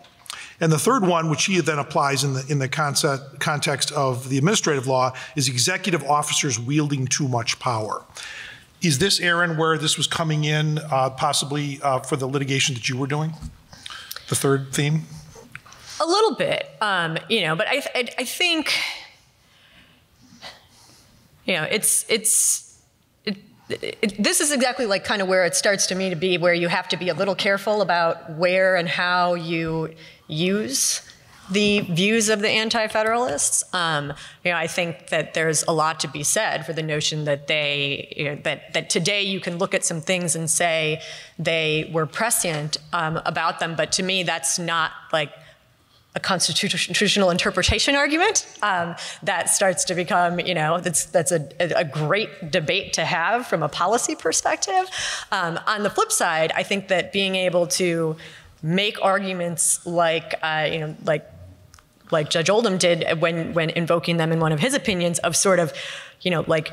And the third one, which he then applies in the in the concept, context of the administrative law, is executive officers wielding too much power. Is this, Erin, where this was coming in, uh, possibly uh, for the litigation that you were doing? The third theme? A little bit, um, you know, but I, I, I think, you know, it's it's. It, this is exactly like kind of where it starts to me to be where you have to be a little careful about where and how you use the views of the anti-federalists. Um, you know, I think that there's a lot to be said for the notion that they, you know, that that today you can look at some things and say they were prescient um, about them, but to me that's not like a constitutional interpretation argument um, that starts to become, you know, that's that's a, a great debate to have from a policy perspective. Um, on the flip side, I think that being able to make arguments like, uh, you know, like like Judge Oldham did when when invoking them in one of his opinions of sort of, you know, like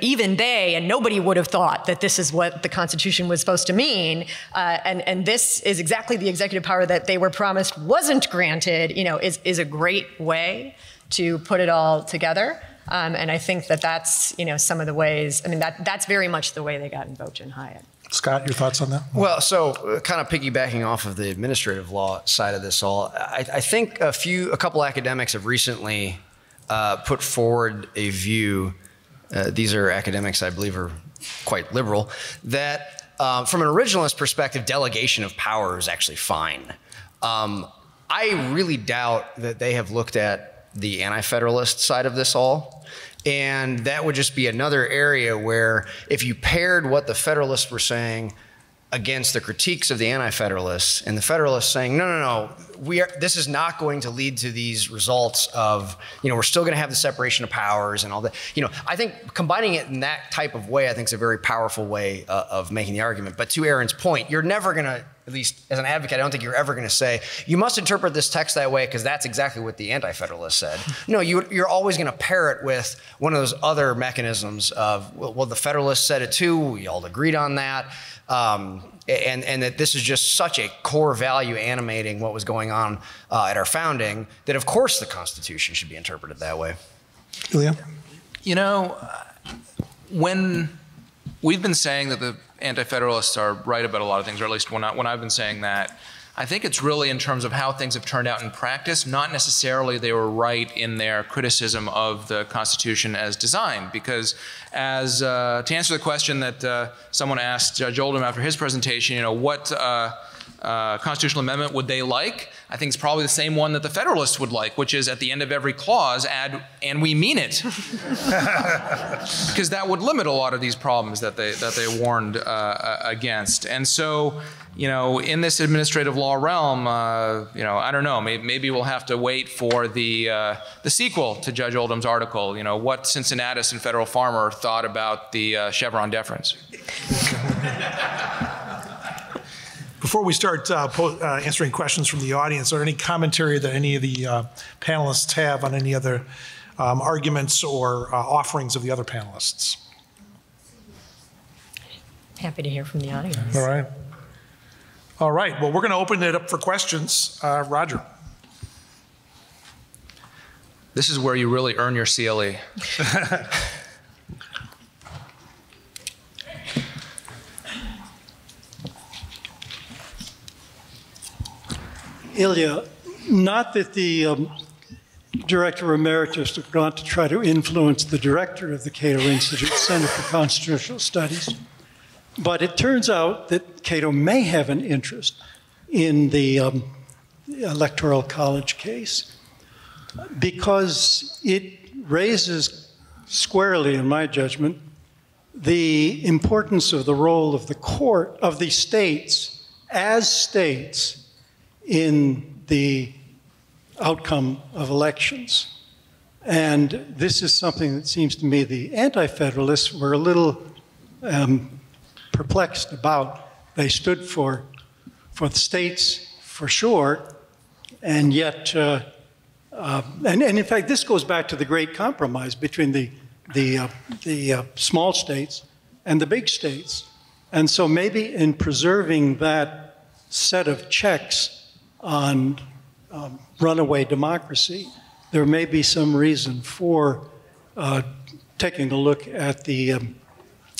even they and nobody would have thought that this is what the Constitution was supposed to mean, uh, and and this is exactly the executive power that they were promised wasn't granted. You know, is is a great way to put it all together. Um, and I think that that's you know some of the ways. I mean that that's very much the way they got invoked in Hyatt. Scott, your thoughts on that? Well, so uh, kind of piggybacking off of the administrative law side of this all, I, I think a few, a couple academics have recently uh, put forward a view. Uh, these are academics I believe are quite liberal that, uh, from an originalist perspective, delegation of power is actually fine. Um, I really doubt that they have looked at the anti-federalist side of this all and that would just be another area where if you paired what the Federalists were saying against the critiques of the anti-federalists and the federalists saying no no no we are this is not going to lead to these results of you know we're still going to have the separation of powers and all that you know i think combining it in that type of way i think is a very powerful way uh, of making the argument but to erin's point you're never going to at least as an advocate, I don't think you're ever going to say, you must interpret this text that way because that's exactly what the Anti Federalist said. No, you, are always going to pair it with one of those other mechanisms of, well, well, the Federalists said it too, we all agreed on that. Um, and, and that this is just such a core value animating what was going on uh, at our founding that, of course, the Constitution should be interpreted that way. Ilya? You know, when we've been saying that the anti-federalists are right about a lot of things, or at least when, I, when I've been saying that. I think it's really in terms of how things have turned out in practice, not necessarily they were right in their criticism of the Constitution as designed. Because, as uh, to answer the question that uh, someone asked Judge Oldham after his presentation, you know, what uh, uh, constitutional amendment would they like? I think it's probably the same one that the Federalists would like, which is at the end of every clause add, and we mean it. because that would limit a lot of these problems that they, that they warned uh, against. And so, you know, in this administrative law realm, uh, you know, I don't know, maybe, maybe, we'll have to wait for the, uh, the sequel to Judge Oldham's article, you know, what Cincinnatus and Federal Farmer thought about the uh, Chevron deference. Before we start uh, po- uh, answering questions from the audience, are there any commentary that any of the uh, panelists have on any other um, arguments or uh, offerings of the other panelists? Happy to hear from the audience. All right. All right. Well, we're going to open it up for questions. Uh, Roger. This is where you really earn your CLE. Ilya, not that the um, director emeritus would want to try to influence the director of the Cato Institute Center for Constitutional Studies, but it turns out that Cato may have an interest in the um, Electoral College case because it raises squarely, in my judgment, the importance of the role of the court, of the states as states in the outcome of elections. And this is something that seems to me the Anti Federalists were a little um, perplexed about. They stood for, for the states for sure, and yet, uh, uh, and, and in fact, this goes back to the great compromise between the, the, uh, the uh, small states and the big states. And so maybe in preserving that set of checks on um, runaway democracy, there may be some reason for uh, taking a look at the um,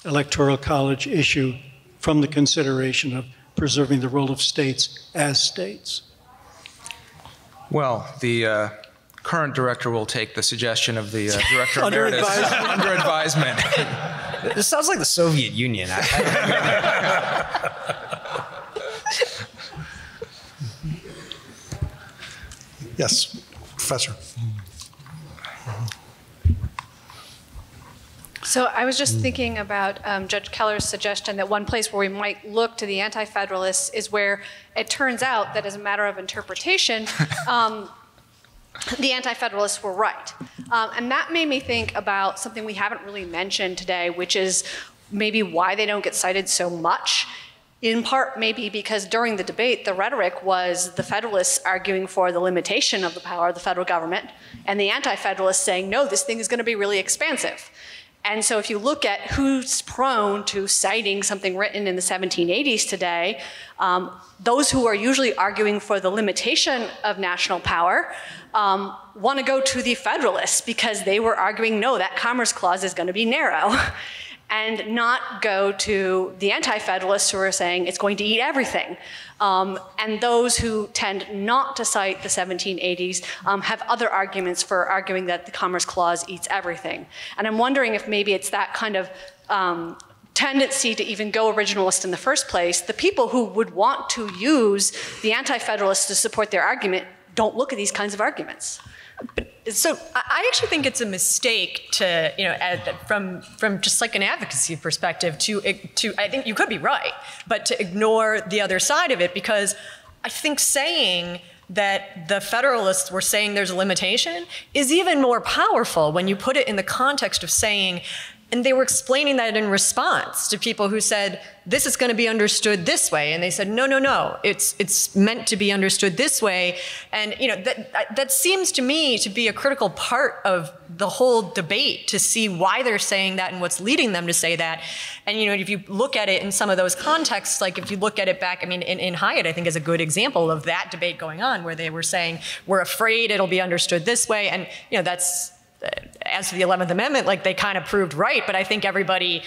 Electoral College issue from the consideration of preserving the role of states as states. Well, the uh, current director will take the suggestion of the uh, director Under emeritus advisement. under advisement. This sounds like the Soviet Union. I- Yes, Professor. So I was just thinking about um, Judge Keller's suggestion that one place where we might look to the anti-federalists is where it turns out that as a matter of interpretation, um, the anti-federalists were right. Um, and that made me think about something we haven't really mentioned today, which is maybe why they don't get cited so much. In part, maybe because during the debate, the rhetoric was the Federalists arguing for the limitation of the power of the federal government, and the anti Federalists saying, no, this thing is going to be really expansive. And so, if you look at who's prone to citing something written in the 1780s today, um, those who are usually arguing for the limitation of national power um, want to go to the Federalists because they were arguing, no, that Commerce Clause is going to be narrow. and not go to the anti Federalists who are saying it's going to eat everything. Um, and those who tend not to cite the 1780s um, have other arguments for arguing that the Commerce Clause eats everything. And I'm wondering if maybe it's that kind of um, tendency to even go originalist in the first place. The people who would want to use the anti Federalists to support their argument don't look at these kinds of arguments. So I actually think it's a mistake to, you know, from from just like an advocacy perspective to to I think you could be right, but to ignore the other side of it because I think saying that the Federalists were saying there's a limitation is even more powerful when you put it in the context of saying, and they were explaining that in response to people who said, this is going to be understood this way. And they said, no, no, no, it's, it's meant to be understood this way. And, you know, that, that seems to me to be a critical part of the whole debate to see why they're saying that and what's leading them to say that. And, you know, if you look at it in some of those contexts, like if you look at it back, I mean, in, in Hyatt, I think is a good example of that debate going on where they were saying, we're afraid it'll be understood this way. And, you know, that's, as to the 11th Amendment, like they kind of proved right, but I think everybody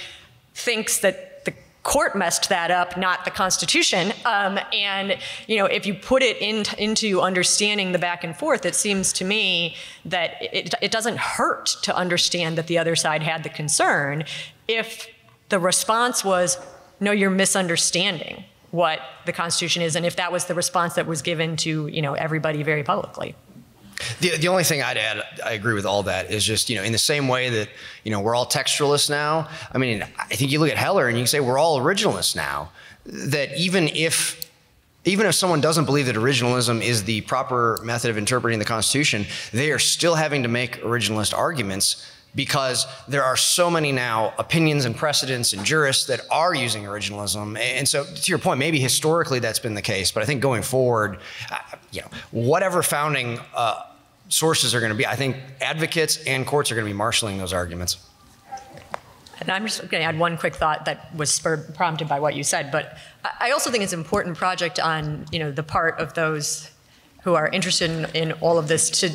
thinks that the court messed that up, not the Constitution. Um, and you know, if you put it in, into understanding the back and forth, it seems to me that it, it doesn't hurt to understand that the other side had the concern if the response was, no, you're misunderstanding what the Constitution is, and if that was the response that was given to you know everybody very publicly. The, the only thing I'd add, I agree with all that, is just, you know, in the same way that, you know, we're all textualists now. I mean, I think you look at Heller and you can say we're all originalists now. That even if even if someone doesn't believe that originalism is the proper method of interpreting the Constitution, they are still having to make originalist arguments because there are so many now opinions and precedents and jurists that are using originalism. And so, to your point, maybe historically that's been the case, but I think going forward, uh, you know, whatever founding uh, sources are going to be, I think advocates and courts are going to be marshaling those arguments. And I'm just going to add one quick thought that was spurred, prompted by what you said, but I also think it's an important project on you know the part of those who are interested in, in all of this to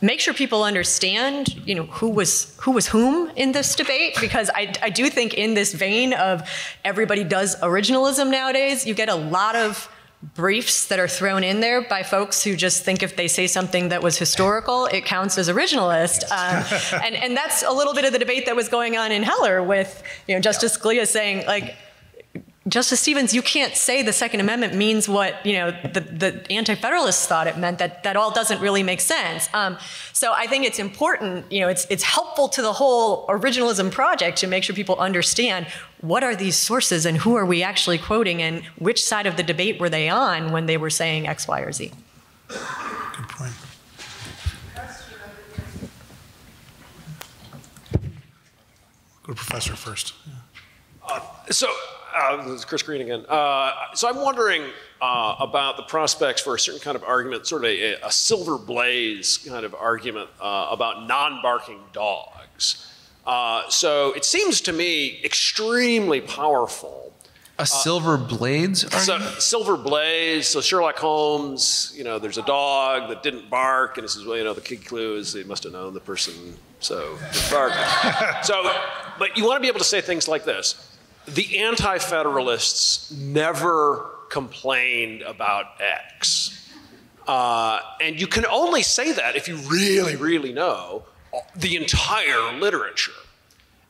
make sure people understand you know who was who was whom in this debate because I, I do think in this vein of everybody does originalism nowadays you get a lot of briefs that are thrown in there by folks who just think if they say something that was historical, it counts as originalist. Um, and, and that's a little bit of the debate that was going on in Heller with you know, Justice Scalia saying, like, Justice Stevens, you can't say the Second Amendment means what you know the, the Anti-Federalists thought it meant. That that all doesn't really make sense. Um, so I think it's important. You know, it's it's helpful to the whole originalism project to make sure people understand what are these sources and who are we actually quoting and which side of the debate were they on when they were saying X, Y, or Z. Good point. Go to Professor first. So, uh, this is Chris Green again. Uh, so, I'm wondering uh, about the prospects for a certain kind of argument, sort of a, a silver blaze kind of argument uh, about non barking dogs. Uh, so, it seems to me extremely powerful. A silver blades So, silver blaze. So, Sherlock Holmes, you know, there's a dog that didn't bark, and this is well, you know, the key clue is they must have known the person, so didn't bark. so, but you want to be able to say things like this the anti federalists never complained about X. Uh, and you can only say that if you really, really know the entire literature.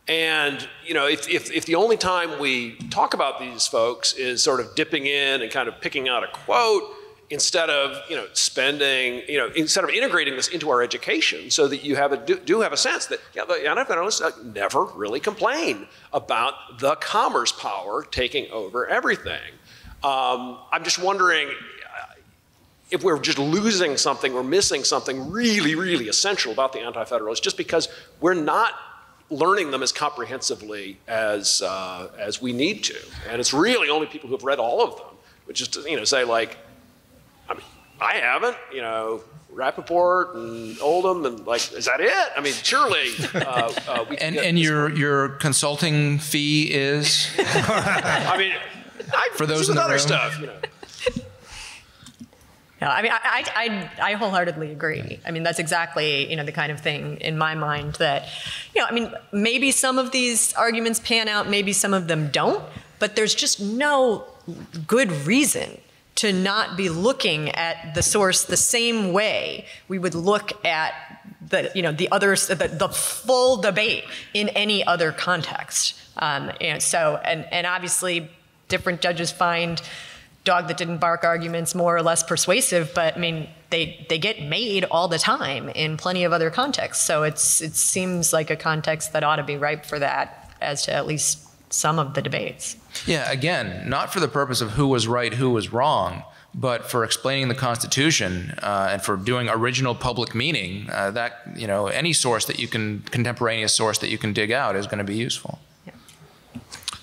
And you know, if, if, if the only time we talk about these folks is sort of dipping in and kind of picking out a quote instead of you know spending you know instead of integrating this into our education so that you have a do, do have a sense that yeah, the uh, never really complain about the commerce power taking over everything. Um, I'm just wondering if we're just losing something, we're missing something really, really essential about the anti-federalists, just because we're not learning them as comprehensively as uh, as we need to, and it's really only people who have read all of them, which is to you know say like, I mean, I haven't, you know. Rappaport and Oldham and like, is that it? I mean, surely uh, uh, we can And, get and this your, your consulting fee is? I mean, I, For those with in the other room. stuff, you know. Yeah, I mean, I, I, I, I wholeheartedly agree. I mean, that's exactly, you know, the kind of thing in my mind that, you know, I mean, maybe some of these arguments pan out, maybe some of them don't, but there's just no good reason to not be looking at the source the same way we would look at the, you know, the others, the, the full debate in any other context. Um, and so, and, and obviously different judges find dog that didn't bark arguments more or less persuasive, but I mean, they, they get made all the time in plenty of other contexts. So it's, it seems like a context that ought to be ripe for that as to at least some of the debates. Yeah, again, not for the purpose of who was right, who was wrong, but for explaining the Constitution uh, and for doing original public meaning. Uh, that you know, any source that you can, contemporaneous source that you can dig out is going to be useful. Yeah.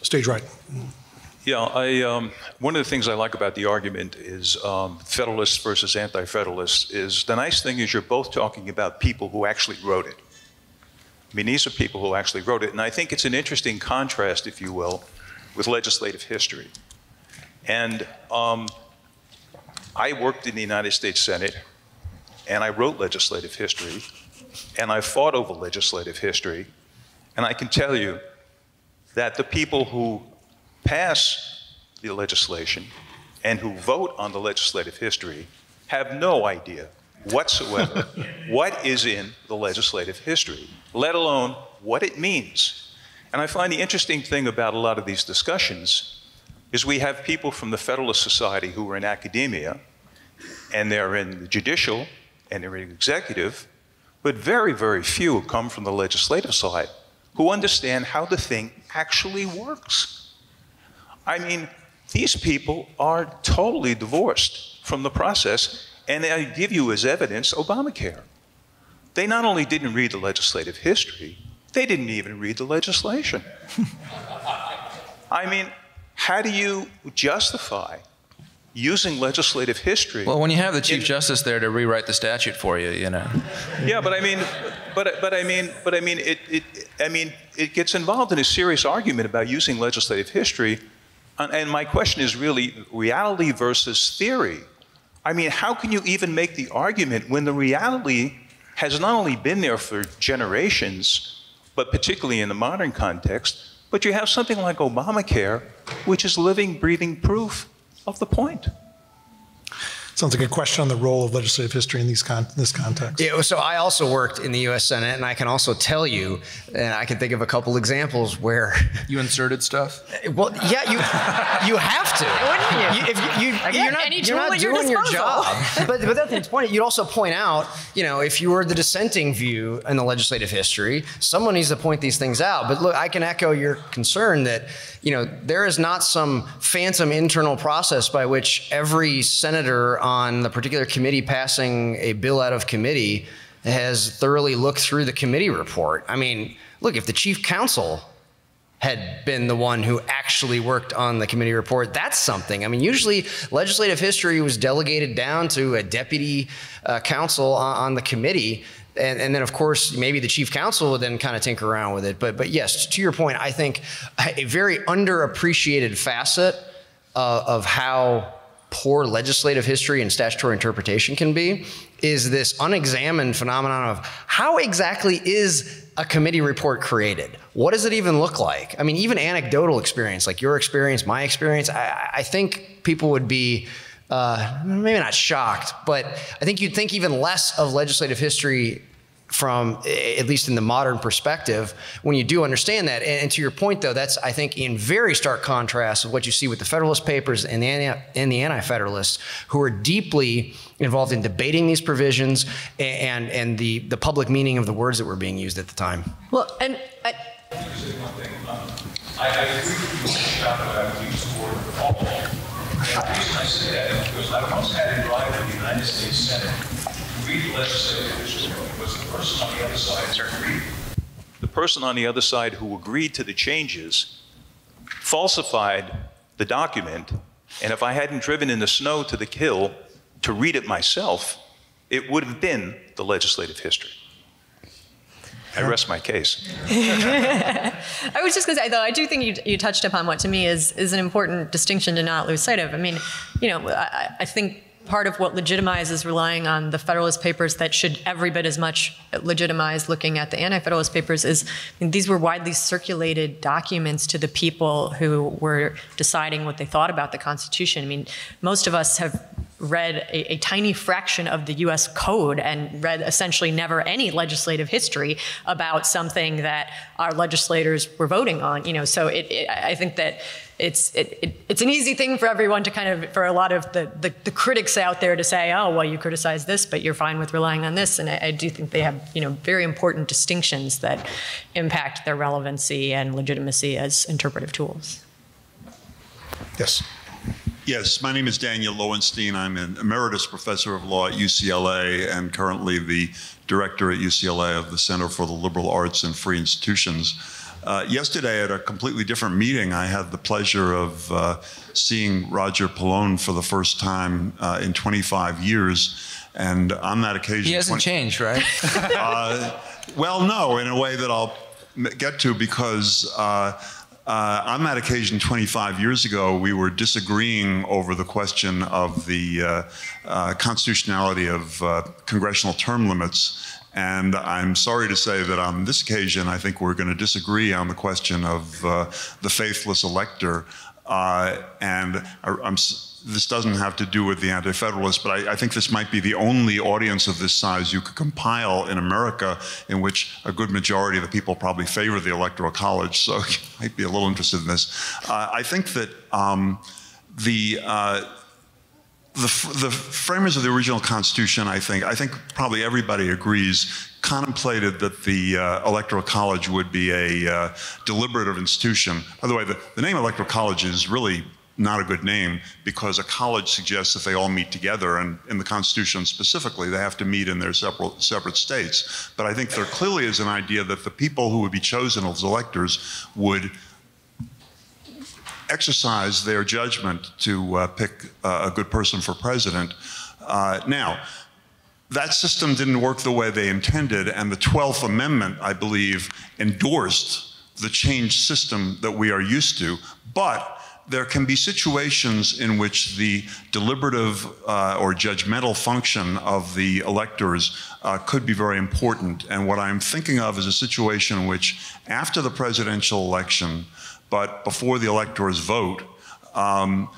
Stage right. Yeah, I, um, one of the things I like about the argument is um, Federalists versus Anti-Federalists is the nice thing is you're both talking about people who actually wrote it. I mean, these are people who actually wrote it, and I think it's an interesting contrast, if you will, with legislative history. And um, I worked in the United States Senate, and I wrote legislative history, and I fought over legislative history, and I can tell you that the people who pass the legislation and who vote on the legislative history have no idea whatsoever what is in the legislative history, let alone what it means. And I find the interesting thing about a lot of these discussions is we have people from the Federalist Society who are in academia, and they're in the judicial, and they're in the executive, but very, very few come from the legislative side who understand how the thing actually works. I mean, these people are totally divorced from the process, and I give you as evidence Obamacare. They not only didn't read the legislative history, they didn't even read the legislation. I mean, how do you justify using legislative history? Well, when you have the Chief in- Justice there to rewrite the statute for you, you know. Yeah, but I mean, but but I mean, but I mean, it, it I mean, it gets involved in a serious argument about using legislative history, and my question is really reality versus theory. I mean, how can you even make the argument when the reality has not only been there for generations, but particularly in the modern context, but you have something like Obamacare, which is living, breathing proof of the point. Sounds like a question on the role of legislative history in these con- this context. Yeah, so I also worked in the U.S. Senate, and I can also tell you, and I can think of a couple examples where. You inserted stuff. Well, yeah, you you have to. Wouldn't you? if you, you Again, you're not, any you're not at your doing your job. but but that's the point. You'd also point out, you know, if you were the dissenting view in the legislative history, someone needs to point these things out. But look, I can echo your concern that, you know, there is not some phantom internal process by which every senator on the particular committee passing a bill out of committee has thoroughly looked through the committee report. I mean, look, if the chief counsel had been the one who actually worked on the committee report. That's something. I mean, usually legislative history was delegated down to a deputy uh, counsel on, on the committee. And, and then, of course, maybe the chief counsel would then kind of tinker around with it. But, but yes, to your point, I think a very underappreciated facet uh, of how poor legislative history and statutory interpretation can be is this unexamined phenomenon of how exactly is a committee report created? What does it even look like? I mean, even anecdotal experience, like your experience, my experience, I, I think people would be uh, maybe not shocked, but I think you'd think even less of legislative history from at least in the modern perspective when you do understand that and, and, to your point though that's i think in very stark contrast with what you see with the federalist papers and the, anti, and the anti-federalists who are deeply involved in debating these provisions and, and the, the public meaning of the words that were being used at the time Well, and I, I, I agree with you, Mr. Chairman, I would use the word all. And the reason I say that is because I once had a drive in the United States Senate to read the legislative history because the person on the other side. The person on the other side who agreed to the changes falsified the document, and if I hadn't driven in the snow to the hill to read it myself, it would have been the legislative history. I rest my case. I was just going to say, though, I do think you, you touched upon what to me is, is an important distinction to not lose sight of. I mean, you know, I, I think part of what legitimizes relying on the Federalist Papers that should every bit as much legitimize looking at the Anti-Federalist Papers is I mean, these were widely circulated documents to the people who were deciding what they thought about the Constitution. I mean, most of us have read a, a, tiny fraction of the US code and read essentially never any legislative history about something that our legislators were voting on. You know, so it, it, I think that it's it, it's an easy thing for everyone to kind of for a lot of the, the, the critics out there to say, oh well, you criticize this, but you're fine with relying on this. And I, I do think they have you know very important distinctions that impact their relevancy and legitimacy as interpretive tools. Yes. Yes, my name is Daniel Lowenstein. I'm an emeritus professor of law at UCLA and currently the director at UCLA of the Center for the Liberal Arts and Free Institutions. Uh, yesterday, at a completely different meeting, I had the pleasure of uh, seeing Roger Pilon for the first time uh, in 25 years. And on that occasion, he hasn't 20, changed, right? Uh, well, no, in a way that I'll get to because uh, uh, on that occasion, 25 years ago, we were disagreeing over the question of the uh, uh, constitutionality of uh, congressional term limits. And I'm sorry to say that on this occasion, I think we're going to disagree on the question of uh, the faithless elector. Uh, and I, I'm this doesn't have to do with the Anti-Federalists, but I, I, think this might be the only audience of this size you could compile in America in which a good majority of the people probably favor the Electoral College. So you might be a little interested in this. Uh, I think that um, the uh, the, the, framers of the original Constitution, I think, I think probably everybody agrees, contemplated that the uh, Electoral College would be a uh, deliberative institution. By the way, the, the name Electoral College is really not a good name because a college suggests that they all meet together, and in the Constitution specifically, they have to meet in their separate, separate states. But I think there clearly is an idea that the people who would be chosen as electors would exercise their judgment to uh, pick uh, a good person for president. Uh, now, that system didn't work the way they intended, and the 12th Amendment, I believe, endorsed the changed system that we are used to. But there can be situations in which the deliberative uh, or judgmental function of the electors uh, could be very important. And what I'm thinking of is a situation in which, after the presidential election, but before the electors vote, um,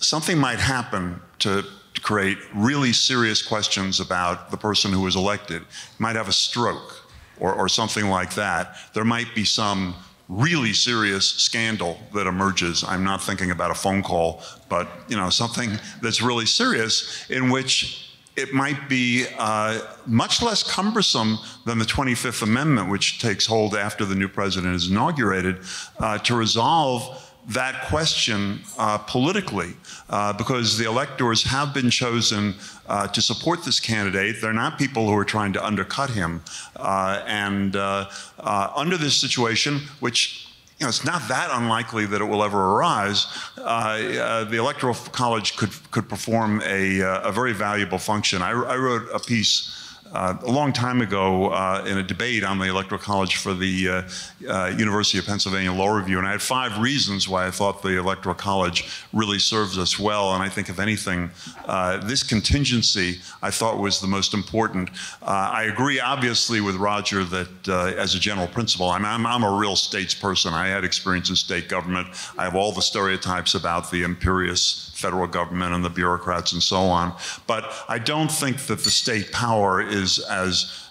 something might happen to create really serious questions about the person who was elected. Might have a stroke or, or something like that. There might be some really serious scandal that emerges. I'm not thinking about a phone call, but you know something that's really serious in which it might be uh, much less cumbersome than the 25th Amendment, which takes hold after the new president is inaugurated, uh, to resolve that question uh, politically uh, because the electors have been chosen uh, to support this candidate. They're not people who are trying to undercut him. Uh, and uh, uh, under this situation, which you know, it's not that unlikely that it will ever arise. the Electoral College could could perform a, a very valuable function. I, I wrote a piece uh, a long time ago uh, in a debate on the Electoral College for the uh, uh, University of Pennsylvania Law Review, and I had five reasons why I thought the Electoral College really serves us well. And I think, if anything, uh, this contingency I thought was the most important. I agree, obviously, with Roger that as a general principle, I'm, I'm, I'm, a real states person. I had experience in state government. I have all the stereotypes about the imperious federal government and the bureaucrats and so on. But I don't think that the state power is as,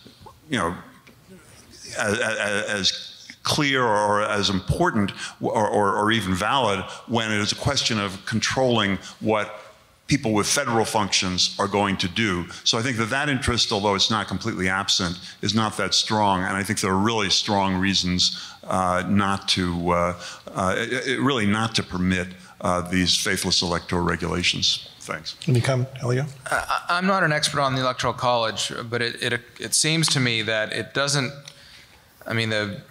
you know, as, as clear or as important or, or, or, even valid when it is a question of controlling what people with federal functions are going to do. So I think that that interest, although it's not completely absent, is not that strong. And I think there are really strong reasons uh, not to, uh, uh, really not to permit uh, these faithless electoral regulations. Thanks. Any comment, Ilya? I'm not an expert on the Electoral College, but it, it, it seems to me that it doesn't, I mean, the,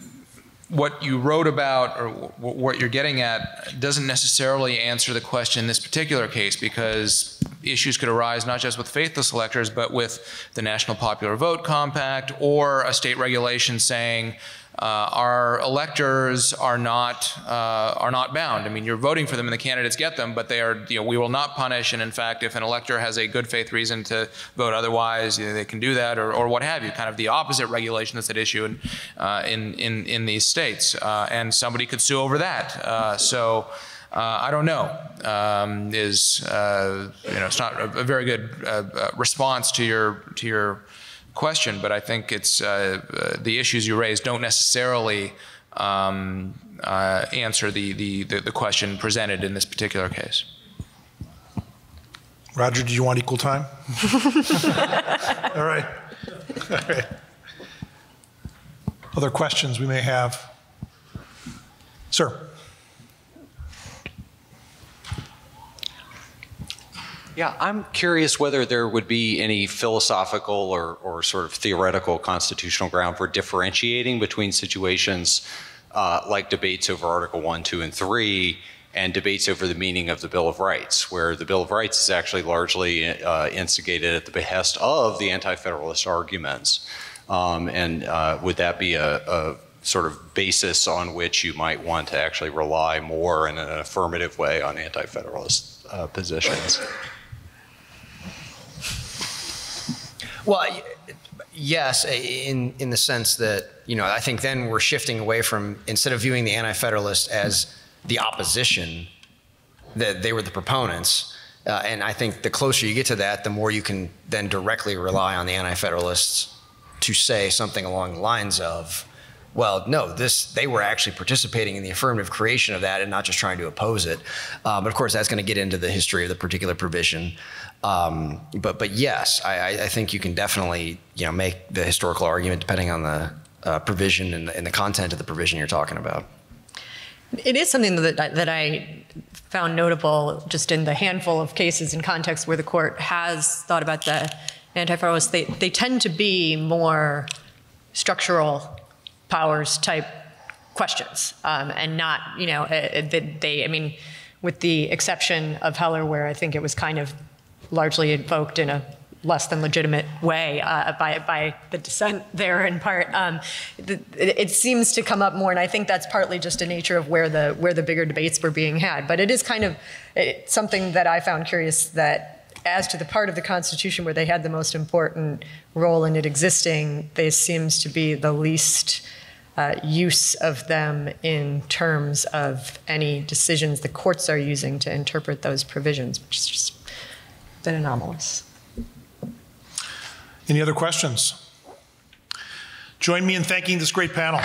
what you wrote about or what you're getting at doesn't necessarily answer the question in this particular case because issues could arise not just with faithless electors, but with the National Popular Vote Compact or a state regulation saying, uh, our electors are not uh, are not bound. I mean, you're voting for them, and the candidates get them, but they are. You know, we will not punish. And in fact, if an elector has a good faith reason to vote otherwise, you know, they can do that, or, or what have you. Kind of the opposite regulation that's at issue in uh, in, in in these states, uh, and somebody could sue over that. Uh, so. Uh, I don't know. Um, is you know, it's not a, a very good response to your to your question, but I think it's uh, uh, the issues you raise don't necessarily um, uh, answer the, the, the, the, question presented in this particular case. Roger, do you want equal time? All right. All right. Other questions we may have? Sir. Yeah, I'm curious whether there would be any philosophical or, or sort of theoretical constitutional ground for differentiating between situations uh, like debates over Article 1, 2, and 3 and debates over the meaning of the Bill of Rights, where the Bill of Rights is actually largely uh, instigated at the behest of the Anti Federalist arguments. Um, and uh, would that be a, a sort of basis on which you might want to actually rely more in an affirmative way on anti Federalist uh, positions? Well, yes, in in the sense that you know I think then we're shifting away from instead of viewing the anti-federalists as the opposition, that they were the proponents. Uh, and I think the closer you get to that, the more you can then directly rely on the anti-federalists to say something along the lines of, well, no, this they were actually participating in the affirmative creation of that and not just trying to oppose it. Uh, but of course, that's going to get into the history of the particular provision. Um, but but yes, I, I, think you can definitely you know make the historical argument depending on the uh, provision and the, and the, content of the provision you're talking about. It is something that that I found notable just in the handful of cases and contexts where the court has thought about the anti-federalists. They they tend to be more structural powers type questions um, and not you know uh, they, they I mean with the exception of Heller where I think it was kind of largely invoked in a less than legitimate way uh, by, by the dissent there in part. Um, the, it, seems to come up more, and I think that's partly just a nature of where the where the bigger debates were being had. But it is kind of it, something that I found curious that as to the part of the Constitution where they had the most important role in it existing, there seems to be the least. Uh, use of them in terms of any decisions the courts are using to interpret those provisions, which has just been anomalous. Any other questions? Join me in thanking this great panel.